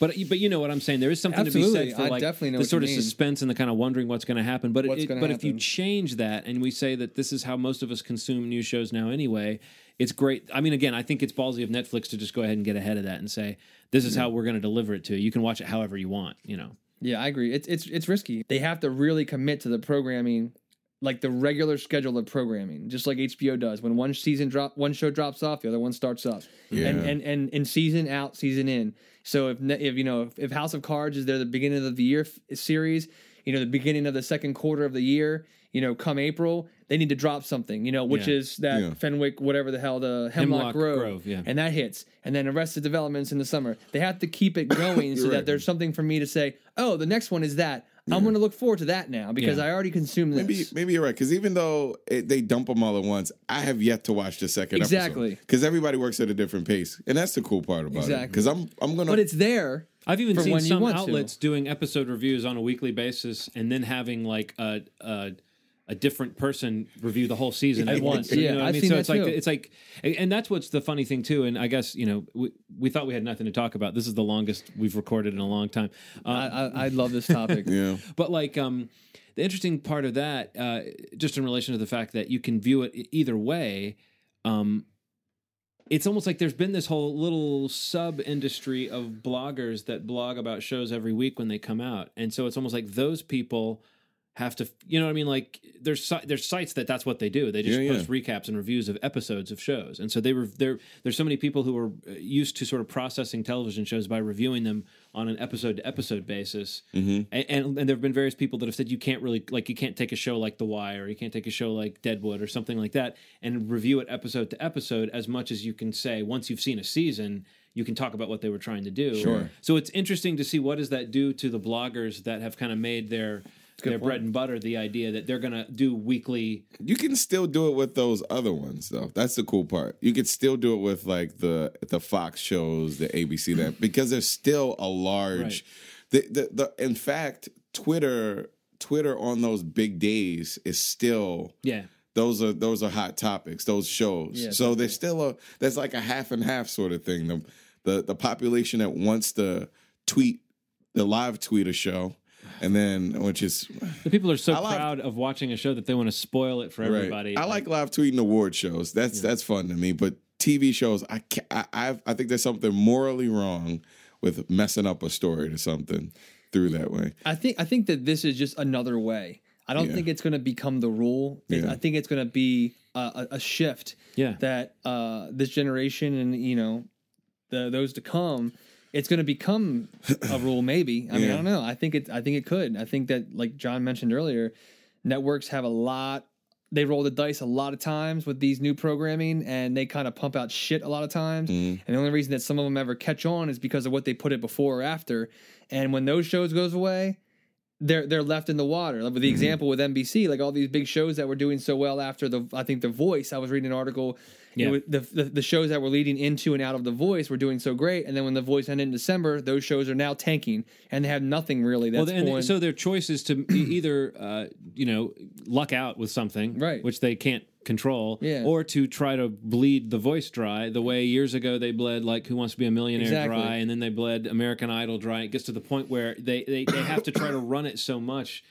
But but you know what I'm saying. There is something to be said for I like definitely know the sort of mean. suspense and the kind of wondering what's going to happen. But it, gonna but if you change that and we say that this is how most of us consume news shows now anyway, it's great. I mean, again, I think it's ballsy of Netflix to just go ahead and get ahead of that and say this is how we're going to deliver it to you. You can watch it however you want. You know. Yeah, I agree. It's it's it's risky. They have to really commit to the programming, like the regular schedule of programming, just like HBO does. When one season drop, one show drops off, the other one starts up, Yeah. and and and in season out, season in. So if if you know if, if House of Cards is there the beginning of the year f- series, you know the beginning of the second quarter of the year, you know come April, they need to drop something, you know, which Yeah. is that Yeah. Fenwick, whatever the hell, the Hemlock, Hemlock Grove, Grove, yeah. and that hits, and then Arrested Developments in the summer. They have to keep it going so You're that there's something for me to say. Oh, the next one is that. I'm going to look forward to that now because Yeah. I already consumed this. Maybe maybe you're right because even though it, they dump them all at once, I have yet to watch the second Exactly. because everybody works at a different pace, and that's the cool part about it. Exactly. Because I'm I'm gonna but it's there. I've even for seen when you some want to. outlets doing episode reviews on a weekly basis and then having like a a, a different person review the whole season at once. Yeah, you know what I I've mean? seen so that it's like too. it's like and that's what's the funny thing too. And I guess, you know, we, we thought we had nothing to talk about. This is the longest we've recorded in a long time. Uh, I, I, I love this topic. yeah but like um the interesting part of that uh just in relation to the fact that you can view it either way um it's almost like there's been this whole little sub industry of bloggers that blog about shows every week when they come out and so it's almost like those people have to you know what i mean like there's there's sites that that's what they do they just Yeah, yeah. post recaps and reviews of episodes of shows and so they were there there's so many people who are uh, used to sort of processing television shows by reviewing them on an episode to episode basis Mm-hmm. and, and and there have been various people that have said you can't really like you can't take a show like The Wire, or you can't take a show like Deadwood or something like that and review it episode to episode as much as you can say once you've seen a season. You can talk about what they were trying to do. Sure. So it's interesting to see what does that do to the bloggers that have kind of made their their point. bread and butter the idea that they're going to do weekly. You can still do it with those other ones though. That's the cool part. You could still do it with like the the Fox shows, the ABC that because there's still a large the, the the in fact Twitter Twitter on those big days is still Yeah. those are those are hot topics those shows Yeah, so there's still a there's like a half and half sort of thing the the, the population that wants to tweet the live tweet a show and then which is The people are so I like- proud of watching a show that they want to spoil it for everybody. I like live tweeting award shows. That's that's fun to me. But TV shows, I can't, I I've, I think there's something morally wrong with messing up a story to something through that way. I think I think that this is just another way. I don't Yeah. think it's going to become the rule. It- Yeah. I think it's going to be a, a, a shift Yeah. that uh, this generation and you know the those to come, it's going to become a rule. Maybe I mean I don't know. I think it. I think it could. I think that like John mentioned earlier, networks have a lot. They roll the dice a lot of times with these new programming, and they kind of pump out shit a lot of times. Mm-hmm. And the only reason that some of them ever catch on is because of what they put it before or after. And when those shows goes away, they're they're left in the water. Like with the example with NBC, like all these big shows that were doing so well after the I think the Voice. I was reading an article. It Yeah. was- the, the the shows that were leading into and out of the Voice were doing so great, and then when the Voice ended in December, those shows are now tanking, and they have nothing really that's well, and going. so their choice is to either, uh, you know, luck out with something, Right. which they can't control, Yeah. or to try to bleed the voice dry the way years ago they bled like Who Wants to Be a Millionaire Exactly. dry, and then they bled American Idol dry. It gets to the point where they they, they have to try to run it so much.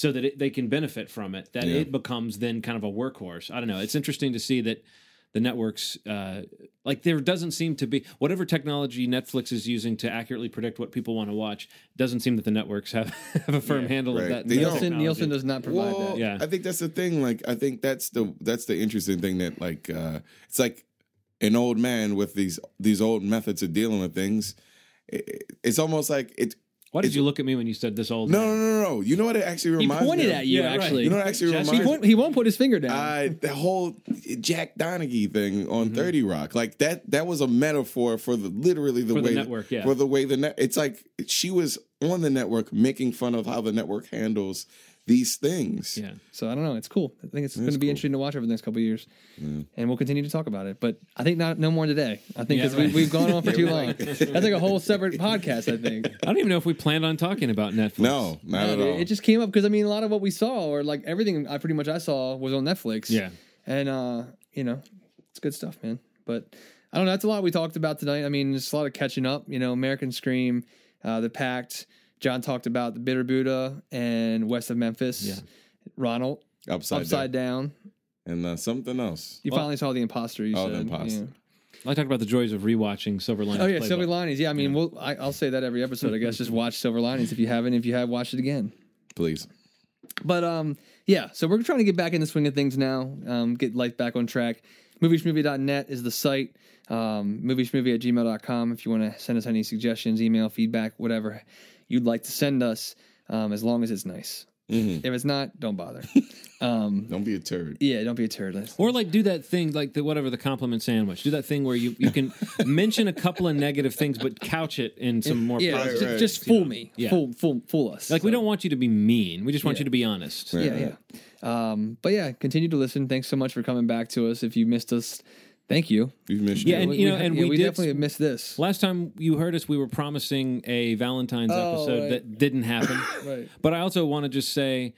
So that it, they can benefit from it, that Yeah. it becomes then kind of a workhorse. I don't know. It's interesting to see that the networks uh, like there doesn't seem to be whatever technology Netflix is using to accurately predict what people want to watch doesn't seem that the networks have, have a firm handle right. of that. They that don't. Nielsen. Nielsen does not provide Well, that. Yeah. I think that's the thing. Like, I think that's the that's the interesting thing that like uh it's like an old man with these these old methods of dealing with things. It, it's almost like it. Well, Why did you look at me when you said this old? No, man? no, no, no. You know what it actually He pointed me of? at you, Yeah, right. actually. You know what actually Jesse- he, won't, he won't put his finger down. uh, the whole Jack Donaghy thing Mm-hmm. on Thirty Rock, like that. That was a metaphor for the literally the For the way network, yeah. for the way the net. It's like she was on the network making fun of how the network handles these things. Yeah. So I don't know. It's cool. I think it's going to be cool. interesting to watch over the next couple of years, and we'll continue to talk about it. But I think not no more today. I think Yeah, because right. we, we've gone on for too long. That's like a whole separate podcast. I think. I don't even know if we planned on talking about Netflix. No, not No, at dude, all. It just came up because I mean a lot of what we saw, or like everything I pretty much I saw was on Netflix. Yeah. and uh, you know, it's good stuff, man. But I don't know. That's a lot we talked about tonight. I mean, just a lot of catching up. You know, American Scream, uh, The Pact. John talked about the Bitter Buddha and West of Memphis. Yeah. Ronald upside, upside down. down. and uh, something else. You finally saw the imposter. You Oh, said The Imposter. Yeah. I talked about the joys of rewatching Silver Linings. Oh yeah, Playbook. Silver Linings. Yeah, I mean, we'll, I, I'll say that every episode. I guess just watch Silver Linings if you haven't. If you have, watch it again. Please. But um, yeah. So we're trying to get back in the swing of things now. Um, get life back on track. Movieshmovie.net is the site. Um, movieshmovie at gmail.com if you want to send us any suggestions, email, feedback, whatever you'd like to send us. Um, as long as it's nice. Mhm. If it's not, don't bother. um, Don't be a turd. yeah, don't be a turd. Or like do that thing like the whatever the compliment sandwich. Do that thing where you, you can mention a couple of negative things but couch it in some more yeah, positive. just, right. just fool me. Yeah. Fool, fool, fool us. Like we don't want you to be mean. We just want Yeah. you to be honest. Right. yeah, yeah. Um, but yeah, continue to listen. Thanks so much for coming back to us. If you missed us, thank you. You've missed Yeah, it. and you know, and yeah, we we did- definitely have missed this. Last time you heard us, we were promising a Valentine's Oh, episode right. that didn't happen. Right. But I also want to just say,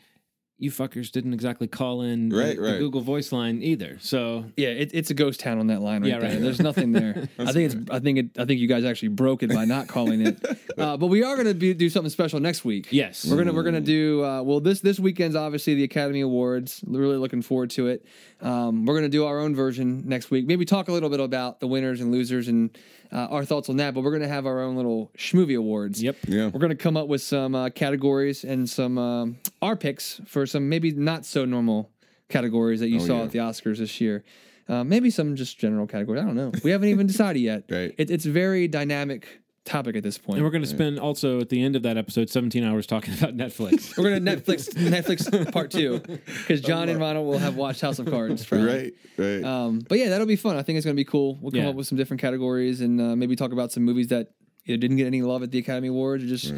you fuckers didn't exactly call in the- Right, the. Google Voice line either. So Yeah, it, it's a ghost town on that line right Yeah, there. right. There's nothing there. I think it's. I think it. I think you guys actually broke it by not calling it. Uh, but we are going to do something special next week. yes, We're gonna we're gonna do uh, well. This this weekend's obviously the Academy Awards. Really looking forward to it. Um, we're gonna do our own version next week. Maybe talk a little bit about the winners and losers and uh, our thoughts on that. But we're gonna have our own little schmovie awards. Yep. Yeah. We're gonna come up with some uh, categories and some um, our picks for some maybe not so normal categories that you Oh, saw yeah. at the Oscars this year. Uh, maybe some just general categories. I don't know. We haven't even decided yet. Right. It, it's very dynamic topic at this point. And we're going to spend also at the end of that episode 17 hours talking about Netflix. We're gonna Netflix Netflix part two because John and Ronald will have watched House of Cards. Probably. Right, right. Um, but yeah, that'll be fun. I think it's gonna be cool. We'll come Yeah. up with some different categories and uh, maybe talk about some movies that either didn't get any love at the Academy Awards or just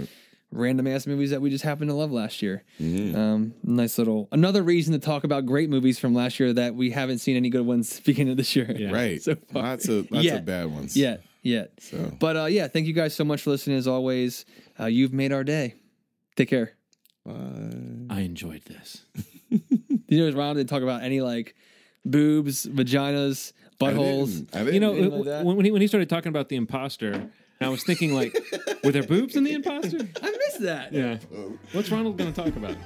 random ass movies that we just happened to love last year. Mm-hmm. Um, nice little another reason to talk about great movies from last year that we haven't seen any good ones beginning of this year. Yeah. right. so far. lots of lots Yet. of bad ones. Yeah. yet. So. But uh, yeah, thank you guys so much for listening. As always, uh, you've made our day. Take care. Bye. I enjoyed this. You know, Ron didn't talk about any like boobs, vaginas, I buttholes. didn't. I didn't. You know, like when, when he, when he started talking about the imposter, I was thinking like, were there boobs in the imposter? I missed that. Yeah. Oh. What's Ronald going to talk about?